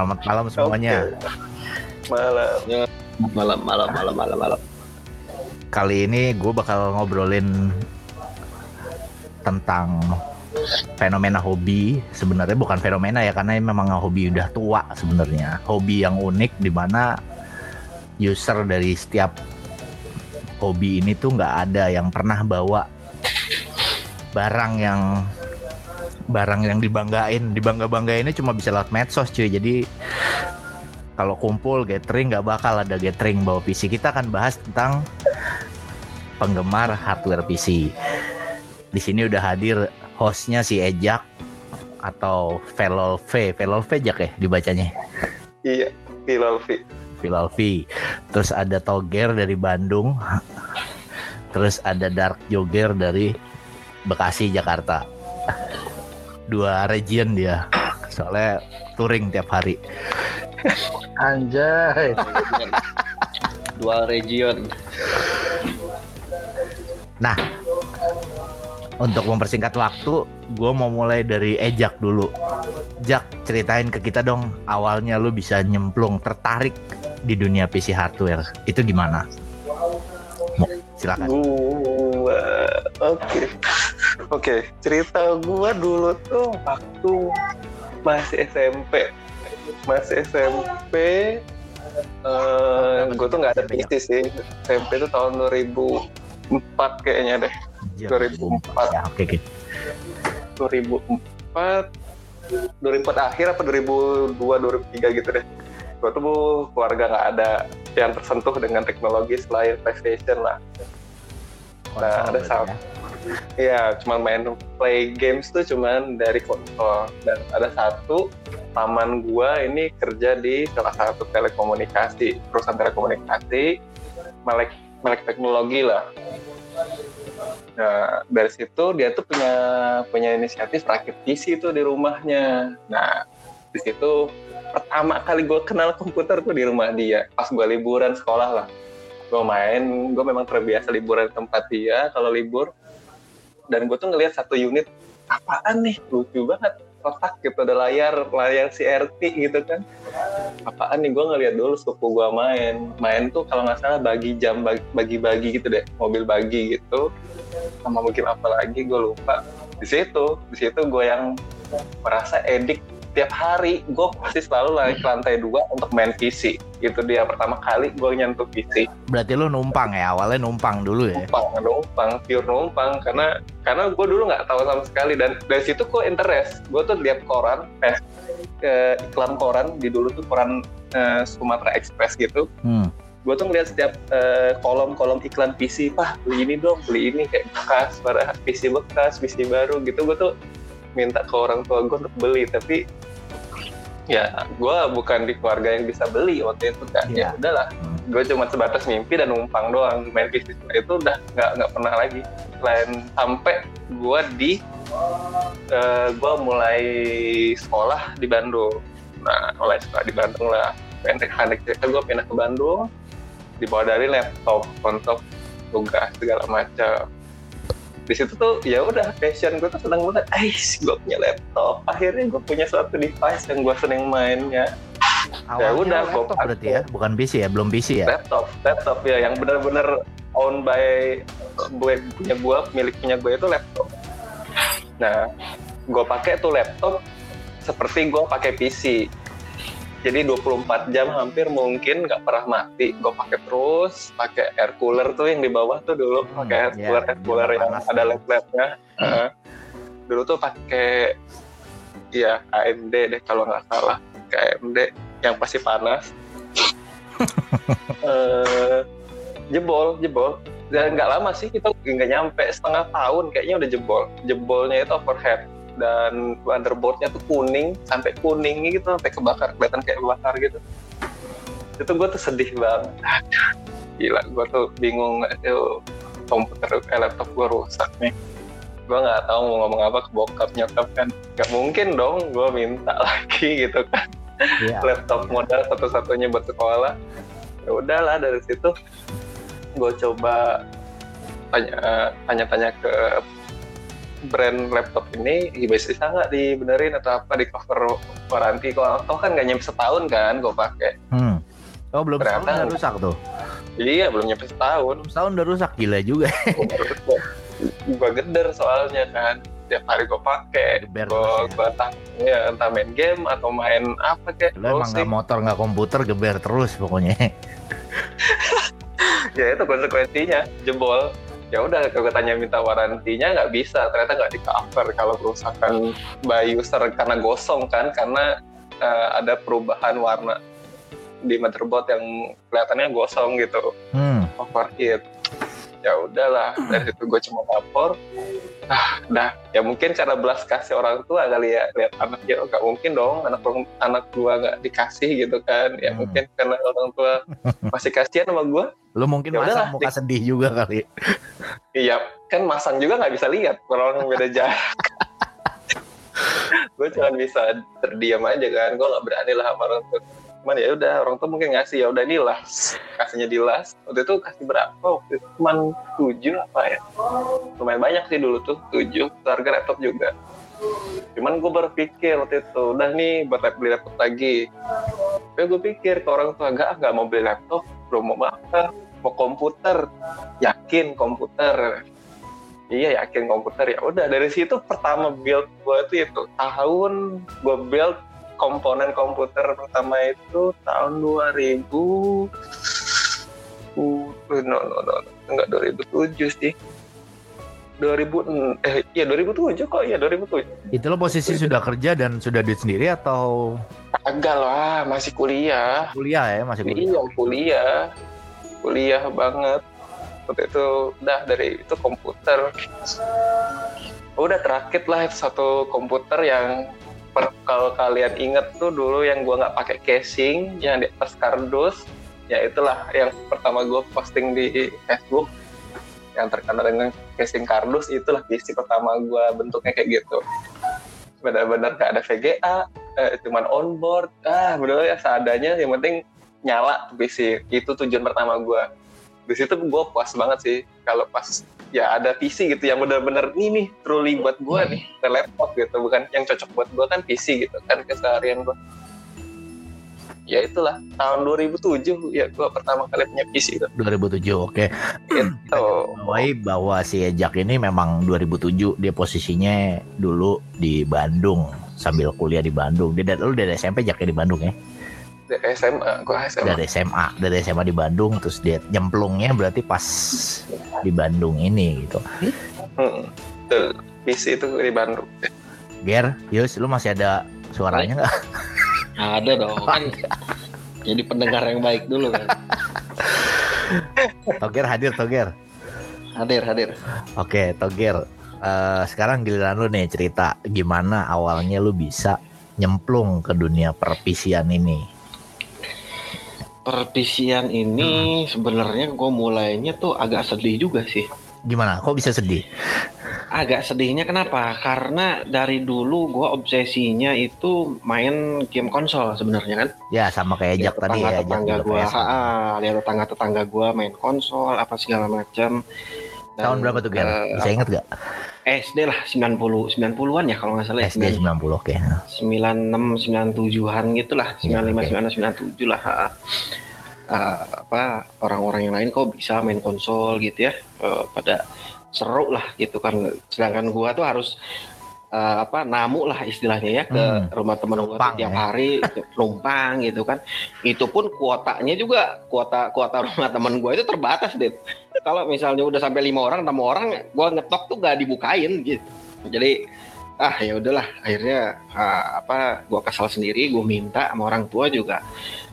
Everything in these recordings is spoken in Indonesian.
Selamat malam semuanya. Malam. Ya, malam, malam, malam, malam, malam. Kali ini gue bakal ngobrolin tentang fenomena hobi. Sebenarnya bukan fenomena ya karena memang hobi udah tua sebenarnya. Hobi yang unik di mana user dari setiap hobi ini tuh nggak ada yang pernah bawa barang yang barang yang dibanggain dibangga banggainnya cuma bisa lewat medsos cuy jadi kalau kumpul gathering nggak bakal ada gathering bawa PC kita akan bahas tentang penggemar hardware PC di sini udah hadir hostnya si Ejak atau Velol V. Velol V Jak ya dibacanya? Iya. Velol V. Terus ada Toger dari Bandung. Terus ada Dark Joger dari Bekasi Jakarta. Dua region dia. Soalnya touring tiap hari Anjay. Dua region. nah untuk mempersingkat waktu gue mau mulai dari Ejak dulu Jak ceritain ke kita dong awalnya lu bisa nyemplung tertarik di dunia PC hardware itu gimana silakan Gua, oke. Oke, cerita gua dulu tuh waktu masih SMP. Masih SMP, eh gue tuh nggak ada PC sih. SMP tuh tahun 2004 kayaknya deh. 2004. ya oke oke 2004 2004 akhir apa 2002 2003 gitu deh gue tuh keluarga nggak ada yang tersentuh dengan teknologi selain PlayStation lah Nah, ada berarti sound. ya. Iya, cuma main play games tuh cuman dari konsol dan ada satu paman gua ini kerja di salah satu telekomunikasi perusahaan telekomunikasi melek melek teknologi lah. Nah dari situ dia tuh punya punya inisiatif rakit PC tuh di rumahnya. Nah di situ pertama kali gue kenal komputer tuh di rumah dia pas gue liburan sekolah lah gue main gue memang terbiasa liburan tempat dia kalau libur. Dan gue tuh ngelihat satu unit apaan nih? Lucu banget kotak gitu ada layar layar CRT gitu kan. Apaan nih? Gue ngeliat dulu suku gue main. Main tuh kalau nggak salah bagi jam bagi- bagi-bagi gitu deh mobil bagi gitu. Sama mungkin apa lagi gue lupa. Di situ di situ gue yang merasa edik tiap hari gue pasti selalu naik ke lantai dua untuk main PC itu dia pertama kali gue nyentuh PC berarti lu numpang ya? Awalnya numpang dulu ya? Numpang numpang pure numpang. Karena karena gue dulu nggak tahu sama sekali. Dan dari situ gue interest. Gue tuh lihat koran eh eh, iklan koran. Di dulu tuh koran eh, Sumatera Express gitu. Hmm. gue tuh ngeliat setiap eh, kolom-kolom iklan PC pah beli ini dong beli ini. Kayak bekas pada PC bekas PC baru gitu. Gue tuh minta ke orang tua gue untuk beli tapi ya gue bukan di keluarga yang bisa beli waktu itu kan. Iya. ya udahlah Hmm. gue cuma sebatas mimpi dan numpang doang. Main PC itu udah nggak nggak pernah lagi. Selain sampai gue di gue mulai sekolah di Bandung. Nah mulai sekolah di Bandung lah. Pendek pendek cerita gue pindah ke Bandung. Dibawa dari laptop untuk tugas segala macam di situ tuh ya udah passion gue tuh seneng banget. Ais, gue punya laptop. Akhirnya gue punya suatu device yang gue seneng mainnya. Awalnya udah, laptop gua berarti ya? Bukan PC ya? Belum PC ya? Laptop laptop ya. Yang benar-benar owned by gue punya gue milik punya gue itu laptop. Nah gue pakai tuh laptop seperti gue pakai PC jadi 24 jam hampir mungkin nggak pernah mati. Gue pakai terus pakai air cooler tuh yang di bawah tuh dulu. Hmm, pakai air iya, cooler air cooler biar yang panas. ada dulu. led-lednya. Heeh. dulu tuh pakai ya AMD deh kalau nggak salah. AMD yang pasti panas. Eh jebol jebol. Dan nggak lama sih kita nggak nyampe. Setengah tahun kayaknya udah jebol. Jebolnya itu overhead dan motherboardnya tuh kuning sampai kuning gitu sampai kebakar kelihatan kayak kebakar gitu. Itu gue tuh sedih banget. Aduh, gila gue tuh bingung itu komputer eh, laptop gue rusak nih. Gue nggak tahu mau ngomong apa ke bokap nyokap kan. Nggak mungkin dong gue minta lagi gitu kan. Iya. laptop modal satu-satunya buat sekolah. Ya udahlah dari situ gue coba tanya tanya-tanya ke brand laptop ini ya bisa nggak dibenerin atau apa di cover waranti kalau toh kan nggak nyampe setahun kan gue pakai Hmm. Oh belum setahun Ternyata- udah rusak tuh. iya belum nyampe setahun Belum setahun udah rusak gila juga. gue geder soalnya kan tiap hari gue pakai gue terus ya. gue entah ya entah main game atau main apa kayak Lo emang nggak motor nggak komputer geber terus pokoknya. ya itu konsekuensinya jebol ya udah kalau tanya minta warantinya nggak bisa ternyata nggak di cover kalau kerusakan by user karena gosong kan karena eh, ada perubahan warna di motherboard yang kelihatannya gosong gitu Hmm. overheat ya udahlah dari situ gue cuma lapor ah dah ya mungkin cara belas kasih orang tua kali ya lihat anaknya oh, nggak mungkin dong anak anak gua nggak dikasih gitu kan ya Hmm. mungkin karena orang tua masih kasihan sama gua Lo mungkin Ya masang muka sedih juga kali. Iya, kan masang juga nggak bisa lihat orang beda jarak. gue cuma bisa terdiam aja kan, gue nggak berani lah sama orang tua. Cuman ya udah orang tua mungkin ngasih ya udah ini las, kasihnya di las. Waktu itu kasih berapa? Waktu itu cuma tujuh apa ya? Lumayan banyak sih dulu tuh tujuh, harga laptop juga. Cuman gue berpikir waktu itu, udah nih buat beli laptop lagi. Tapi gue pikir ke orang tua, enggak, nggak mau beli laptop, belum mau apa, mau komputer, yakin komputer iya yakin komputer ya udah dari situ pertama build gue itu itu tahun gue build komponen komputer pertama itu tahun 2000 uh, no no no enggak 2007 sih 2000 eh iya 2007 kok iya 2007 Itu lo posisi sudah kerja dan sudah duit sendiri atau agak lah masih kuliah kuliah ya masih kuliah? Iya kuliah, kuliah banget. Waktu itu udah dari itu komputer. Udah terakit lah satu komputer yang per- kalau kalian inget tuh dulu yang gua nggak pakai casing yang di atas kardus ya itulah yang pertama gua posting di Facebook. Yang terkenal dengan casing kardus itulah PC pertama gua bentuknya kayak gitu. Benar-benar gak ada VGA eh, cuman onboard. Ah bener ya seadanya. Yang penting nyala PC itu tujuan pertama gua. Di situ gue puas banget sih. Kalau pas ya ada PC gitu yang bener-bener ini nih truly buat gua nih ke laptop gitu bukan yang cocok buat gua kan PC gitu kan keseharian gua ya itulah tahun 2007 ya gua pertama kali punya PC itu 2007 oke. gitu Bawahi bahwa si Ejak ini memang 2007 dia posisinya dulu di Bandung sambil kuliah di Bandung. Dia dari lu dari SMP Jaknya di Bandung ya. Dari SMA gua SMA Dari SMA, dari SMA di Bandung terus dia nyemplungnya berarti pas di Bandung ini gitu. Hmm, betul. PC itu di Bandung Ger, Yus, lu masih ada suaranya nggak? Ada dong kan. Jadi pendengar yang baik dulu kan. Toger hadir, Toger. Hadir, hadir. Oke, Toger. Eh, sekarang giliran lu nih cerita gimana awalnya lu bisa nyemplung ke dunia perpisian ini. Perpisian ini sebenarnya gue mulainya tuh agak sedih juga sih. Gimana? Kok bisa sedih? Agak sedihnya kenapa? Karena dari dulu gue obsesinya itu main game konsol sebenarnya kan. Ya sama kayak Lihat tadi ya, tetangga juga gue, PS. lihat tetangga tetangga gue main konsol apa segala macam. Tahun berapa tuh Ger? eh, Bisa inget gak? SD lah 90 90-an ya kalau nggak salah ya. SD 90 oke. 96 97-an gitulah Iya, 95 96 97 lah. Eh, apa orang-orang yang lain kok bisa main konsol gitu ya Eh, pada seru lah gitu kan sedangkan gua tuh harus eh, apa namu lah istilahnya ya ke Hmm. rumah teman tuh tiap ya. hari numpang gitu kan. Itu pun kuotanya juga kuota kuota rumah teman gua itu terbatas deh kalau misalnya udah sampai lima orang enam orang gua ngetok tuh gak dibukain gitu. Jadi ah ya udahlah. Akhirnya ah, apa gua kesal sendiri gua minta sama orang tua juga.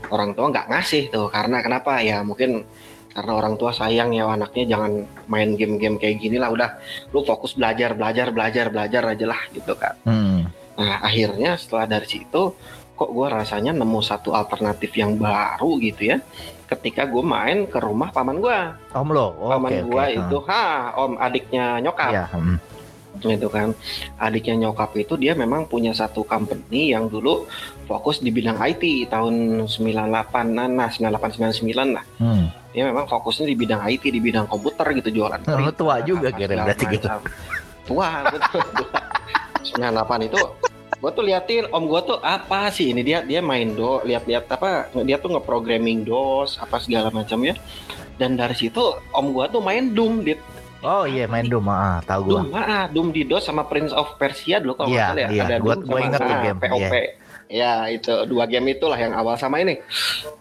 Orang tua nggak ngasih tuh karena kenapa? Ya mungkin karena orang tua sayang ya anaknya jangan main game-game kayak gini lah udah lu fokus belajar belajar belajar belajar aja lah gitu kan Hmm. nah akhirnya setelah dari situ kok gua rasanya nemu satu alternatif yang baru gitu ya ketika gue main ke rumah paman gua Om lo. Oh, paman oke, gua oke. itu ha om adiknya nyokap Ya, hmm. gitu kan adiknya nyokap itu dia memang punya satu company yang dulu fokus di bidang IT tahun 98an nah 98 99 lah Hmm. dia memang fokusnya di bidang IT di bidang komputer gitu jualan Oh, lu tua juga, segala berarti gitu. tua betul tua. 98 itu gue tuh liatin om gue tuh apa sih ini dia dia main do lihat-lihat apa dia tuh ngeprogramming dos apa segala macam ya dan dari situ om gue tuh main Doom dit Oh iya main Doom, ah, tahu gua. Doom, ah, Doom di DOS sama Prince of Persia dulu kalau Iya, nggak salah ya. iya, Ada gua- Doom gua sama ingat tuh ah, game, POP. Ya itu dua game itulah yang awal sama ini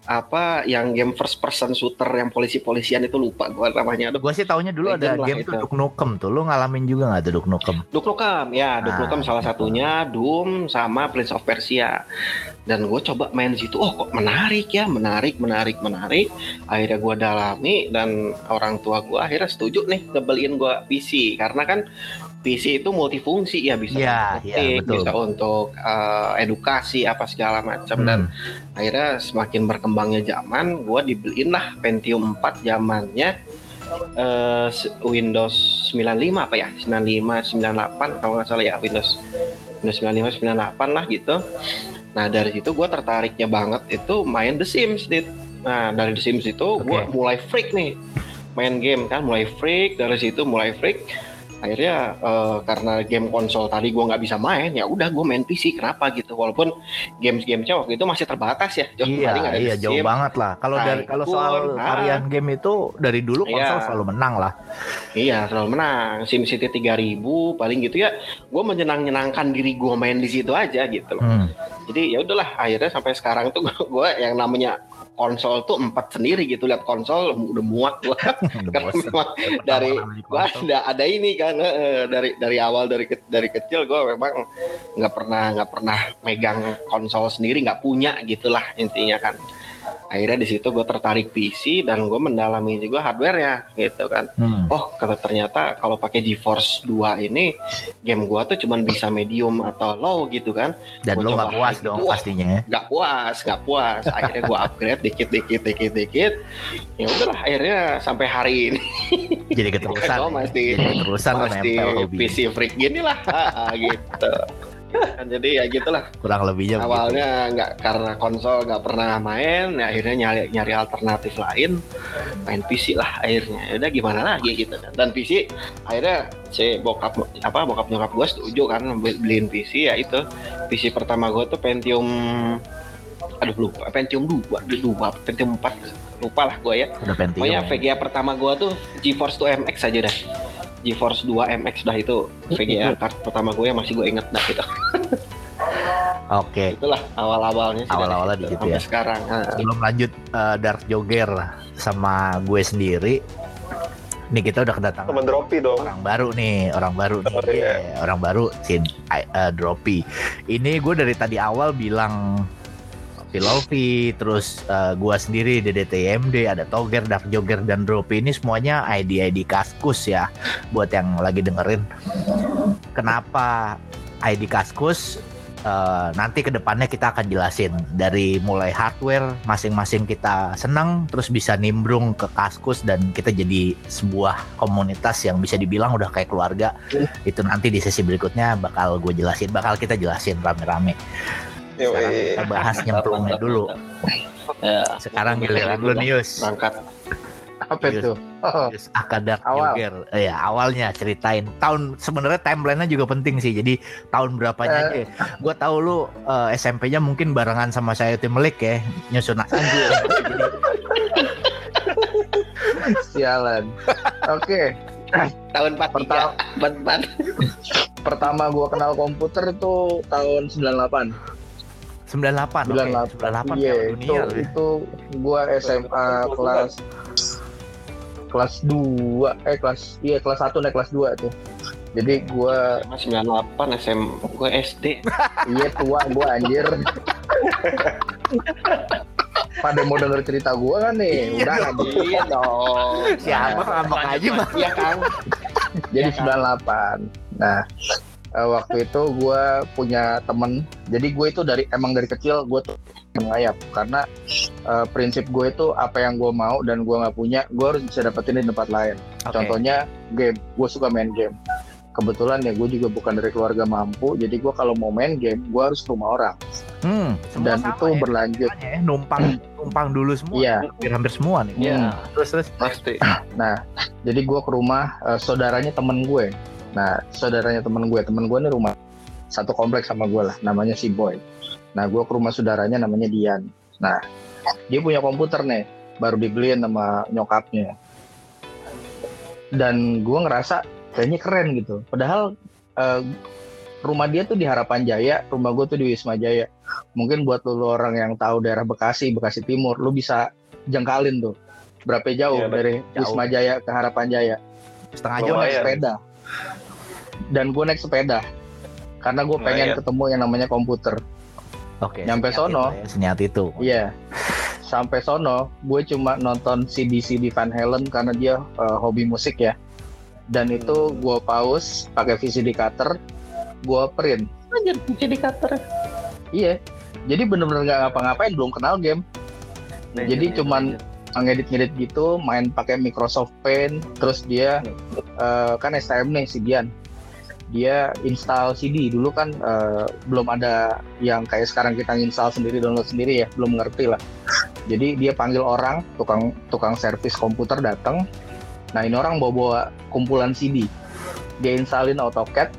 apa yang game first person shooter yang polisi-polisian itu lupa gua namanya. Aduh, Gua sih taunya dulu ada Legend lah game tuh itu. Duke Nukem tuh. Lu ngalamin juga nggak tuh Duke Nukem? Duke Nukem, ya Duke Ah, Nukem salah gitu. satunya, Doom sama Prince of Persia. Dan gue coba main di situ, oh kok menarik ya, menarik, menarik, menarik. Akhirnya gue dalami dan orang tua gue akhirnya setuju nih ngebeliin gue PC karena kan PC itu multifungsi ya bisa Iya, untuk betul. bisa untuk eh, edukasi apa segala macam dan Hmm. akhirnya semakin berkembangnya zaman gue dibeliin lah Pentium 4 zamannya s- Windows 95 apa ya 95 98 kalau nggak salah ya Windows Windows 95 98 lah gitu nah dari situ gue tertariknya banget itu main The Sims dit nah dari The Sims itu gue Oke. mulai freak nih main game kan mulai freak dari situ mulai freak akhirnya eh, karena game konsol tadi gue nggak bisa main ya udah gue main PC kenapa gitu walaupun games-gamesnya waktu itu masih terbatas ya Jauh Iya, ada iya jauh banget lah. Kalau dari Nah, kalau soal nah. varian game itu dari dulu konsol Iya. selalu menang lah. Iya selalu menang SimCity 3000 paling gitu ya gue menyenang-nyenangkan diri gue main di situ aja gitu loh Hmm. jadi ya udahlah akhirnya sampai sekarang tuh gue yang namanya konsol tuh empat sendiri gitu. Lihat konsol udah muak gue Udah karena memang dari konsol. ada ada ini kan eh, dari dari awal dari ke- dari kecil gue memang nggak pernah nggak pernah megang konsol sendiri nggak punya gitulah intinya kan akhirnya di situ gue tertarik PC dan gue mendalami juga hardware ya gitu kan Hmm. oh kalau ternyata kalau pakai GeForce 2 ini game gua tuh cuman bisa medium atau low gitu kan Dan Gua lo nggak puas dong gitu. Pastinya ya. nggak puas nggak puas akhirnya gua upgrade dikit dikit dikit dikit ya udahlah akhirnya sampai hari ini Jadi keterusan. Gua ya. masih Jadi keterusan masih. PC freak gini lah Ah, gitu Kan. Jadi ya gitulah. Kurang lebihnya awalnya nggak karena konsol nggak pernah main ya akhirnya nyari nyari alternatif lain main PC lah akhirnya. Ya udah gimana lagi gitu kan. Dan PC akhirnya si bokap apa bokap nyokap gue setuju kan beli- beliin PC ya itu. PC pertama gue tuh Pentium aduh lupa Pentium 2 dua Pentium 4 lupa lah gue ya. Udah Pentium. pokoknya ya. VGA pertama gue tuh GeForce 2 MX aja dah GeForce 2 MX dah itu VGA card pertama gue yang masih gue inget dah gitu Oke. itulah awal-awalnya sih Awal-awalnya di situ sampai ya. sekarang Ah. Sebelum lanjut eh, Dark Jogger sama gue sendiri. Nih kita udah kedatangan Temen Dropi dong. orang baru nih, orang baru nih, Oh, iya. Iya, orang baru si uh, Droppy. Ini gue dari tadi awal bilang Filovi, terus uh, gua sendiri DDTMD, ada Toger, Dark Jogger dan Droppy ini semuanya ID-ID Kaskus ya buat yang lagi dengerin. Kenapa ID Kaskus? Uh, nanti ke depannya kita akan jelasin dari mulai hardware masing-masing kita senang terus bisa nimbrung ke kaskus dan kita jadi sebuah komunitas yang bisa dibilang udah kayak keluarga itu nanti di sesi berikutnya bakal gue jelasin bakal kita jelasin rame-rame sekarang kita bahas nyemplungnya dulu. Ya, sekarang giliran lu Nius berangkat. Apa itu? Oh, Nius Akadak Awal. Jogger Eh, ya awalnya ceritain. Tahun sebenarnya timelinenya juga penting sih. Jadi tahun berapanya aja. Gue tahu lu eh, SMP-nya mungkin barengan sama saya tim Melik ya nyusun Anjir. Sialan. Oke, tahun 43 Pertama- 44 pertama gua kenal komputer tuh tahun 98. 98 oke 98 98. Piala Iya, itu, dunia lu ya. itu gua SMA kelas kelas 2 eh kelas iya kelas 1 naik kelas 2 tuh. Jadi gua 98 SM gue SD iya tua gua anjir. Pada mau denger cerita gua kan nih, Iya udah dong. anjir. iya dong siapa ngambek aja mah iya kan Jadi Iya kan? 98. Nah, eh, waktu itu gue punya temen. Jadi gue itu dari emang dari kecil gue tuh mengayap karena eh, prinsip gue itu apa yang gue mau dan gue nggak punya, gue harus bisa dapetin di tempat lain. Oke. Contohnya game, gue suka main game. Kebetulan ya gue juga bukan dari keluarga mampu, jadi gue kalau mau main game, gue harus ke rumah orang. Hmm, dan sama itu ya, berlanjut. ya, numpang numpang dulu semua. Iya. Hampir hampir semua nih. Iya. Terus terus pasti Jadi gue ke rumah eh, saudaranya temen gue. Nah, saudaranya temen gue, temen gue ini rumah satu kompleks sama gue lah, namanya si Boy. Nah, gue ke rumah saudaranya namanya Dian. Nah, dia punya komputer nih, baru dibeliin sama nyokapnya. Dan gue ngerasa kayaknya keren gitu. Padahal eh, rumah dia tuh di Harapan Jaya, rumah gue tuh di Wisma Jaya. Mungkin buat lu, lu orang yang tahu daerah Bekasi, Bekasi Timur, lu bisa jengkalin tuh. Berapa jauh Iya, dari jauh. Wisma Jaya ke Harapan Jaya? Setengah jam naik sepeda dan gue naik sepeda karena gue pengen Lumayan. ketemu yang namanya komputer Oke. Nyampe senyat sono. itu ya, senyat itu. iya sampai sono gue cuma nonton CD CD Van Halen karena dia eh, hobi musik ya dan itu Hmm. gue pause pakai VCD cutter gue print anjir VCD cutter iya jadi bener-bener nggak ngapa-ngapain belum kenal game jadi cuman ngedit-ngedit gitu, main pakai Microsoft Paint, terus dia eh, kan STM nih si Dian. Dia install CD dulu kan eh, belum ada yang kayak sekarang kita install sendiri download sendiri ya, belum ngerti lah. Jadi dia panggil orang tukang tukang servis komputer datang. Nah ini orang bawa-bawa kumpulan CD. Dia installin AutoCAD.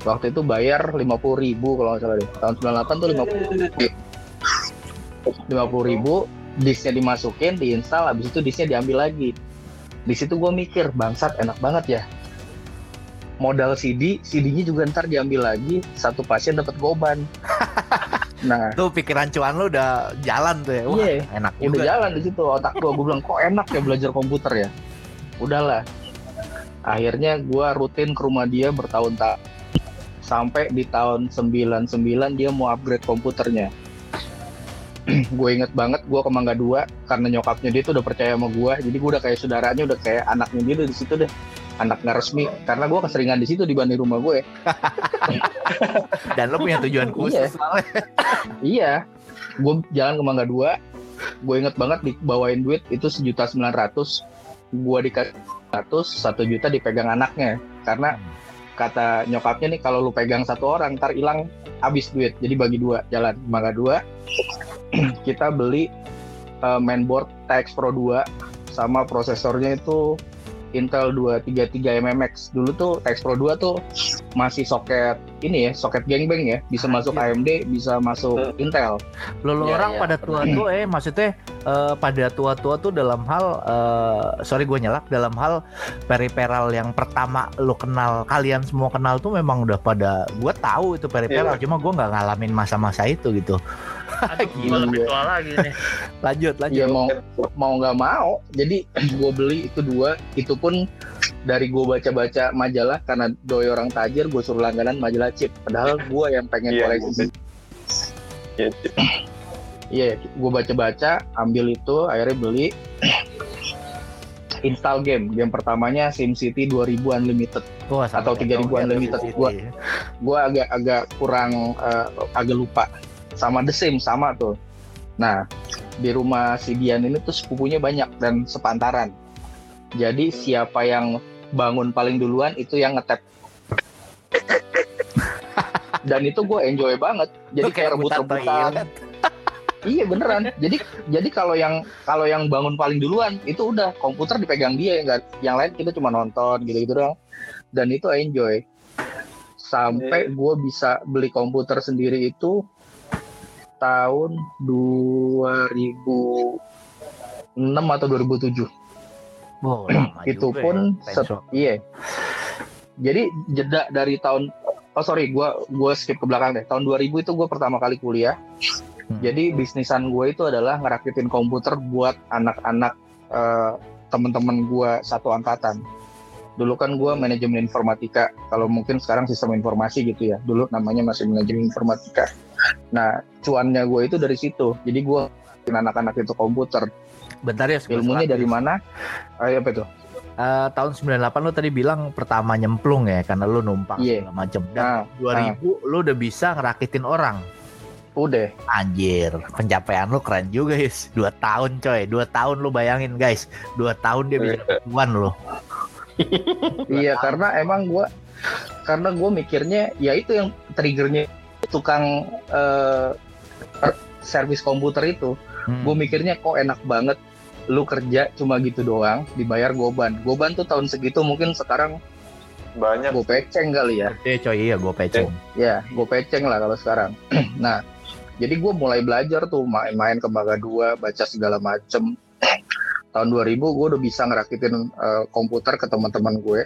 Waktu itu bayar 50.000 ribu kalau nggak salah deh. Tahun 98 tuh 50 50 ribu disknya dimasukin diinstal habis itu disknya diambil lagi di situ gue mikir bangsat enak banget ya modal CD CD-nya juga ntar diambil lagi satu pasien dapat goban. Nah. Tuh pikiran cuan lu udah jalan tuh ya. Wah, Iya, enak udah juga. jalan di situ. Otak gue gue bilang kok enak ya belajar komputer ya? Udahlah. Akhirnya gue rutin ke rumah dia bertahun-tahun. Sampai di tahun 99 dia mau upgrade komputernya. Gue inget banget gue ke Mangga 2 karena nyokapnya dia tuh udah percaya sama gue jadi gue udah kayak saudaranya udah kayak anaknya dia tuh di situ deh anak nggak resmi karena gue keseringan di situ dibanding rumah gue Dan lu punya tujuan khusus Iya. Iya, gue jalan ke Mangga 2, gue inget banget dibawain duit itu sejuta sembilan ratus, gue dikasih ratus satu juta dipegang anaknya. Karena kata nyokapnya nih kalau lu pegang satu orang ntar hilang habis duit. Jadi bagi dua jalan ke Mangga 2 kita beli uh, mainboard TX Pro 2 sama prosesornya itu Intel 233 MMX dulu tuh TX Pro 2 tuh masih soket ini ya soket gengbang ya. Bisa masuk AMD bisa masuk Intel. Lo lo Iya, orang iya, pada tua tuh eh maksudnya eh, pada tua-tua tuh dalam hal eh, sorry gue nyelak dalam hal periperal yang pertama lo kenal kalian semua kenal tuh memang udah pada gue tahu itu periperal cuma gue nggak ngalamin masa-masa itu gitu. Aduh, Gila. lebih tua lagi nih. Lanjut lanjut. ya mau mau nggak mau. Jadi gue beli itu dua. Itu pun dari gue baca-baca majalah karena doi orang tajir gue suruh langganan majalah chip. Padahal gue yang pengen Iya, koleksi. Iya, iya gue baca-baca ambil itu akhirnya beli. Install game. Game pertamanya SimCity 2000 Unlimited. Wah, atau kayak 3000 dong, unlimited. Gua- gue agak agak kurang eh, agak lupa sama The Sims sama tuh. Nah di rumah si Dian ini tuh sepupunya banyak dan sepantaran. Jadi siapa yang bangun paling duluan itu yang ngetap. Dan itu gue enjoy banget. Jadi Lu kayak rebutan rebut-rebutan iya beneran. Jadi jadi kalau yang kalau yang bangun paling duluan itu udah komputer dipegang dia yang yang lain kita cuma nonton gitu gitu doang. Dan itu enjoy. Sampai gue bisa beli komputer sendiri itu tahun 2006 atau 2007 Wow, lama itu pun ya, set- iya. Jadi jeda dari tahun oh sorry gua gua skip ke belakang deh. Tahun 2000 itu gue pertama kali kuliah. Hmm. jadi bisnisan gue itu adalah ngerakitin komputer buat anak-anak eh, teman-teman gue satu angkatan dulu kan gue manajemen informatika kalau mungkin sekarang sistem informasi gitu ya dulu namanya masih manajemen informatika nah cuannya gue itu dari situ jadi gue anak-anak itu komputer Bentar ya, ilmunya dari mana ayo apa itu Eh, tahun 98 lu tadi bilang pertama nyemplung ya karena lu numpang Iya. segala macem. Dan nah 2000 lu udah bisa ngerakitin orang. udah Anjir, pencapaian lu keren juga, Is. Dua tahun, coy. Dua tahun lu bayangin, guys. Dua tahun dia bisa tuan lu. Iya karena emang gua karena gue mikirnya ya itu yang triggernya tukang eh, per- servis komputer itu. Hmm. gue mikirnya kok enak banget lu kerja cuma gitu doang dibayar goban. Goban tuh tahun segitu mungkin sekarang banyak. gue peceng kali ya. Iya coy, iya gue peceng. ya gue peceng lah kalau sekarang. Nah jadi gue mulai belajar tuh main-main ke Mangga 2 baca segala macem tahun 2000 gue udah bisa ngerakitin eh, komputer ke teman-teman gue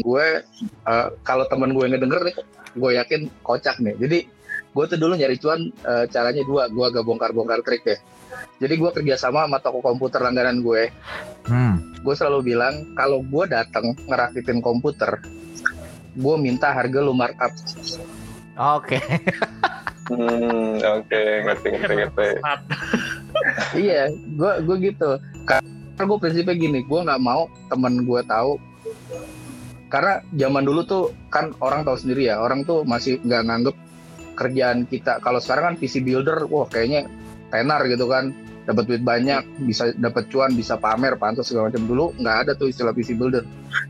gue eh, kalau teman gue ngedenger nih gue yakin kocak nih jadi gue tuh dulu nyari cuan eh, caranya dua gue agak bongkar-bongkar trik deh jadi gue kerjasama sama toko komputer langganan gue Hmm. gue selalu bilang kalau gue datang ngerakitin komputer gue minta harga lu markup Oke. hmm, oke ngerti ngerti ngerti Smart. iya gue gue gitu. Karena gue prinsipnya gini gue nggak mau temen gue tahu. Karena zaman dulu tuh kan orang tahu sendiri ya orang tuh masih nggak nganggep kerjaan kita. Kalau sekarang kan PC builder wah kayaknya tenar gitu kan. Dapat duit banyak bisa dapat cuan bisa pamer pantas segala macam. Dulu nggak ada tuh istilah PC builder.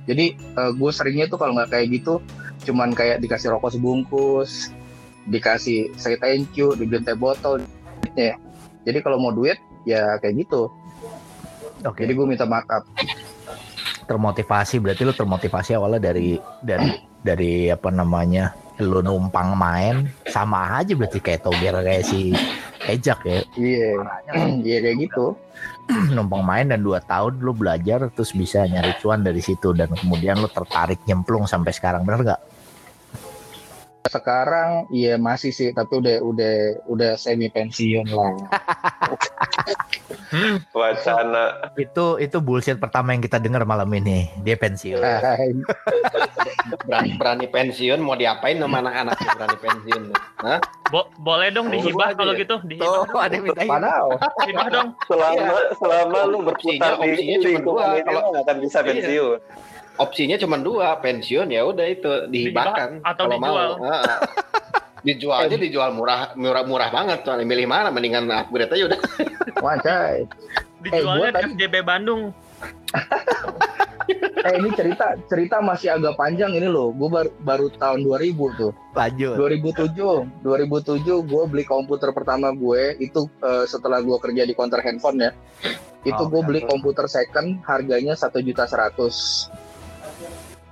Jadi gue seringnya tuh kalau nggak kayak gitu cuman kayak dikasih rokok sebungkus dikasih say thank you dibeliin teh botol duitnya jadi kalau mau duit ya kayak gitu. Oke. jadi gue minta markup termotivasi berarti lu termotivasi awalnya dari dari dari apa namanya lu numpang main sama aja berarti kayak toger kayak si Ejak ya. Iya. Iya kayak gitu. Numpang main dan dua tahun lu belajar terus bisa nyari cuan dari situ dan kemudian lu tertarik nyemplung sampai sekarang bener nggak? Sekarang iya masih sih tapi udah udah udah semi pensiun lah Hmm, wacana Itu itu bullshit pertama yang kita dengar malam ini dia pensiun. berani, berani pensiun mau diapain sama anak-anaknya berani pensiun Hah? bo- boleh dong dihibah kalau gitu, dihibah. Tuh ada yang minta padahal Hibah dong. selama selama lu berputar di ini kalau- lu nggak akan bisa Iya. pensiun opsinya cuma dua pensiun ya udah itu dihibahkan Dihibah atau kalau mau. dijual. Heeh. dijual aja dijual murah murah murah banget soalnya milih mana mendingan upgrade aja udah. Wajay Dijualnya gua di FJB Bandung. eh ini cerita cerita masih agak panjang ini loh. Gue baru, baru tahun 2000 tuh. Lanjut. 2007 2007 gue beli komputer pertama gue itu eh, setelah gue kerja di counter handphone ya. Itu Oh, gue beli komputer second harganya satu juta seratus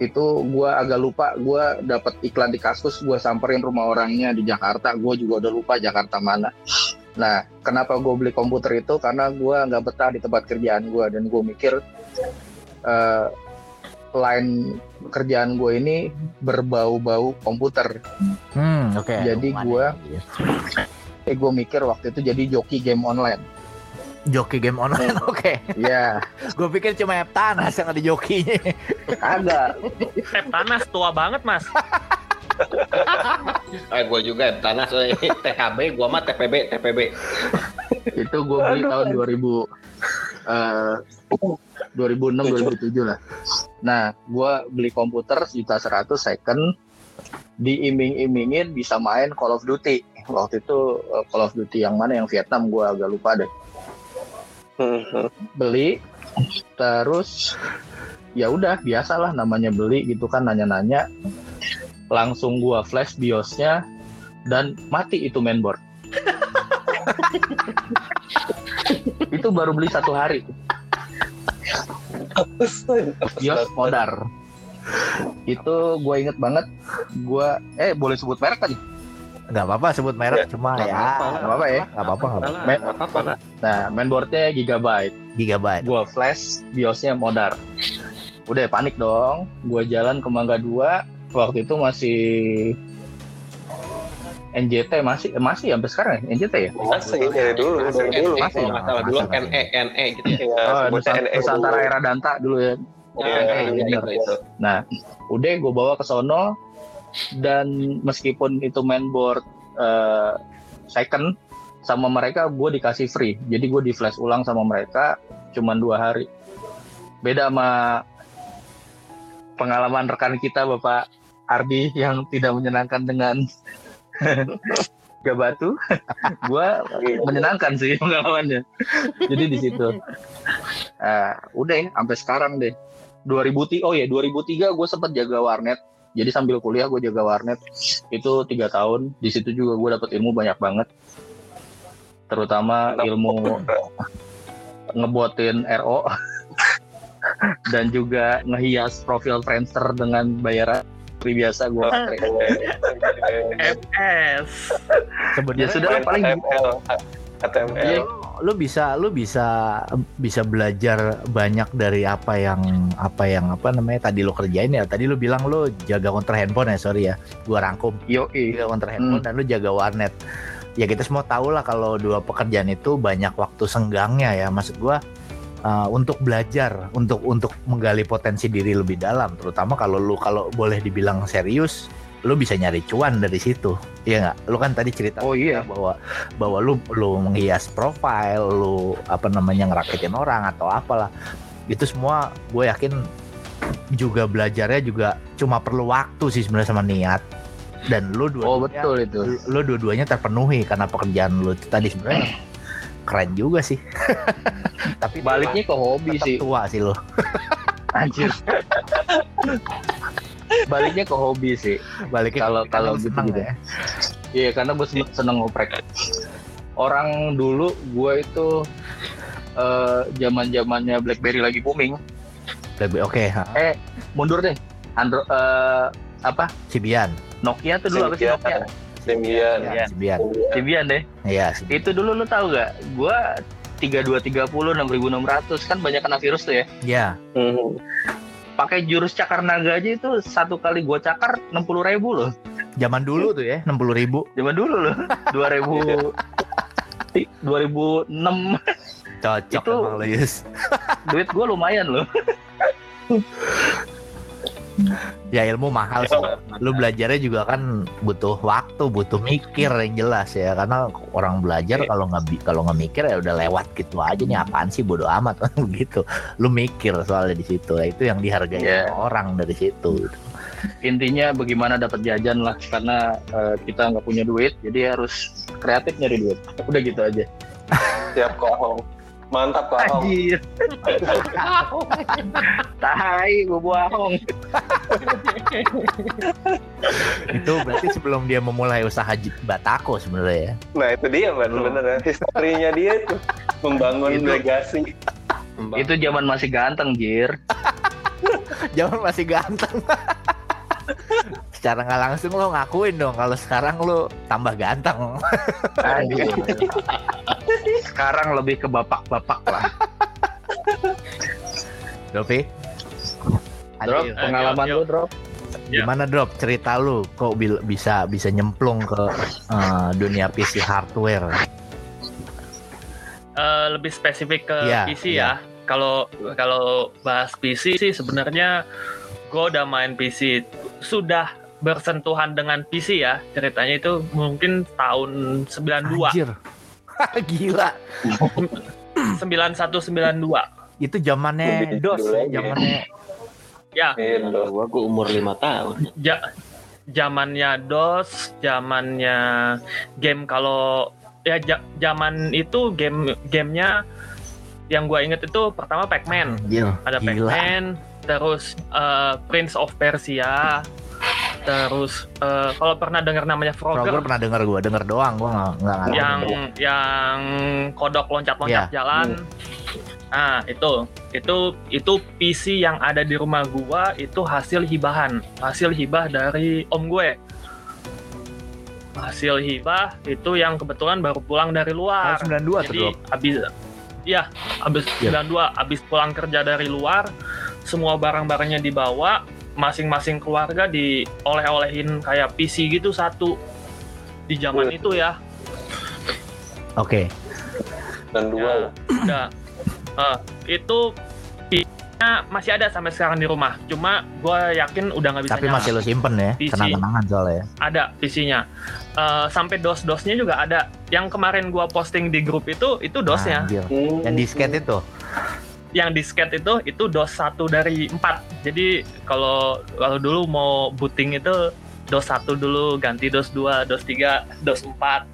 itu gue agak lupa gue dapat iklan di kaskus gue samperin rumah orangnya di Jakarta. Gue juga udah lupa Jakarta mana. Nah kenapa gue beli komputer itu? Karena gue nggak betah di tempat kerjaan gue dan gue mikir eh, line kerjaan gue ini berbau-bau komputer. Hmm, oke. Jadi gitu ya. eh gue mikir waktu itu jadi joki game online joki game online oke. Iya, Gue pikir cuma Eptanas yang ada jokinya. agak. Tep Tanas tua banget, Mas. eh gue juga tanah soalnya TKB gua mah TPB TPB itu gue beli tahun 2000 eh 2006 2007 lah. Nah, gue beli komputer sejuta seratus second diiming-imingin bisa main Call of Duty. Waktu itu eh, Call of Duty yang mana yang Vietnam gue agak lupa deh. Beli terus ya udah biasalah namanya beli gitu kan nanya-nanya. Langsung gua flash biosnya dan mati itu mainboard. Itu baru beli satu hari. Bios modar. Itu gue inget banget gue eh boleh sebut merek kan Nggak apa-apa sebut merek cuma Nggak ya. nggak apa-apa ya Nggak apa-apa nggak apa-apa. Nah mainboardnya gigabyte Gigabyte. gue flash biosnya modar udah panik dong gue jalan ke Mangga 2 waktu itu masih NJT masih eh, masih sampai sekarang ya NJT ya masih dari dulu dari dulu masih, salah dulu masih. NE NE gitu ya ya oh, Nusantara era Danta dulu ya Ya, Iya, iya, iya. Nah, udah gue bawa ke sono dan meskipun itu mainboard eh, second sama mereka gue dikasih free. Jadi gue di flash ulang sama mereka cuman dua hari. Beda sama pengalaman rekan kita Bapak Ardi yang tidak menyenangkan dengan Gak batu, gue menyenangkan sih pengalamannya. Jadi di situ, Eh, udah ya, sampai sekarang deh. 2003 oh ya 2003 gue sempat jaga warnet jadi sambil kuliah gue jaga warnet. Itu tiga tahun. Di situ juga gue dapet ilmu banyak banget. Terutama ilmu ngebotin RO dan juga ngehias profil Friendster dengan bayaran seperti biasa gue FS. ya Sebenarnya sudah lah, paling HTML Iya. lu bisa lu bisa bisa belajar banyak dari apa yang apa yang apa namanya tadi lu kerjain ya. Tadi lu bilang lu jaga counter handphone ya sorry ya. Gua rangkum. Yo jaga counter handphone dan lu jaga warnet. Ya kita semua tahu lah kalau dua pekerjaan itu banyak waktu senggangnya ya. Maksud gua uh, untuk belajar untuk untuk menggali potensi diri lebih dalam. Terutama kalau lu kalau boleh dibilang serius lu bisa nyari cuan dari situ Iya nggak lu kan tadi cerita oh iya bahwa bahwa lu lu menghias profile, lu apa namanya ngerakitin orang atau apalah. Itu semua gue yakin juga belajarnya juga cuma perlu waktu sih sebenarnya sama niat. Dan lu dua oh betul itu lu, lu dua-duanya terpenuhi karena pekerjaan lu itu tadi sebenarnya keren juga sih. Tapi baliknya ke hobi sih tua sih lu. anjir baliknya ke hobi sih Baliknya Kalau- kalau gitu seneng gitu. ya. Iya karena gue seneng ngoprek. Orang dulu gue itu zaman zamannya BlackBerry lagi booming. Lebih oke, ha. Eh mundur deh. Android eh, apa? Cibian. Nokia tuh dulu apa sih Nokia? Symbian Ya, Cibian. Cibian deh. Iya, Cibian. Itu dulu lu tahu gak? Gue 3230 6600 kan banyak kena virus tuh ya. Ya, Hmm. Pakai jurus cakar naga aja itu satu kali gue cakar 60 ribu loh. zaman dulu tuh ya, 60 ribu. Zaman dulu loh. 2000 2006 Cocok Itu- emang duit gue lumayan loh. Ya ilmu mahal sih. Lu belajarnya juga kan butuh waktu, butuh mikir yang jelas ya. Karena orang belajar kalau nggak kalau nggak mikir ya udah lewat gitu aja nih apaan sih bodo amat begitu. Lu mikir soalnya di situ. Ya, itu yang dihargai Iya. sama orang dari situ. intinya bagaimana dapat jajan lah karena eh, kita nggak punya duit jadi harus kreatif nyari duit udah gitu aja siap kok. Mantap kok anjir. Tai gue bohong Itu berarti sebelum dia memulai usaha batako sebenarnya ya. nah itu dia mbak sebenarnya. Historinya dia tuh membangun Itu- legasi. itu zaman masih ganteng jir. Jangan masih ganteng. Secara nggak langsung lo ngakuin dong kalau sekarang lo tambah ganteng. sekarang lebih ke bapak-bapak lah Dovi? drop Adil. pengalaman Yuk, lu drop Ya. Gimana drop cerita lu kok bisa bisa nyemplung ke eh, dunia PC hardware? Eh, lebih spesifik ke Iya, PC iya. ya. Kalau kalau bahas PC sih sebenarnya gue udah main PC sudah bersentuhan dengan PC ya ceritanya itu mungkin tahun 92 Anjir. Gila. 9192 Itu zamannya DOS, ya, zamannya ya gitu Gua gua umur lima tahun. ja- zamannya DOS zamannya game kalau ya zaman itu game gamenya yang gue inget itu pertama Pac-Man ada. Pac-Man, terus eh, Prince of Persia, terus eh, kalau pernah dengar namanya Frogger Frogger, pernah denger gua, denger doang gua nggak nggak yang yang kodok loncat-loncat Iya. jalan. Nah, itu itu itu PC yang ada di rumah gua itu hasil hibahan, hasil hibah dari om gue. Hasil hibah itu yang kebetulan baru pulang dari luar. Tahun 92 tuh Jadi habis ya habis Iya. 92 habis pulang kerja dari luar semua barang-barangnya dibawa masing-masing keluarga dioleh-olehin kayak PC gitu satu di zaman itu ya Oke. dan dua Ya, udah Eh, itu PC-nya masih ada sampai sekarang di rumah cuma gue yakin udah nggak bisa Tapi nyala. masih lo simpen ya, PC. kenang-kenangan soalnya. ada PC-nya Eh, sampai dos-dosnya juga ada yang kemarin gua posting di grup itu itu dosnya. Hmm. Yang disket itu. Yang disket itu itu dos satu dari empat jadi kalau kalau dulu mau booting itu dos satu dulu ganti dos dua dos tiga dos empat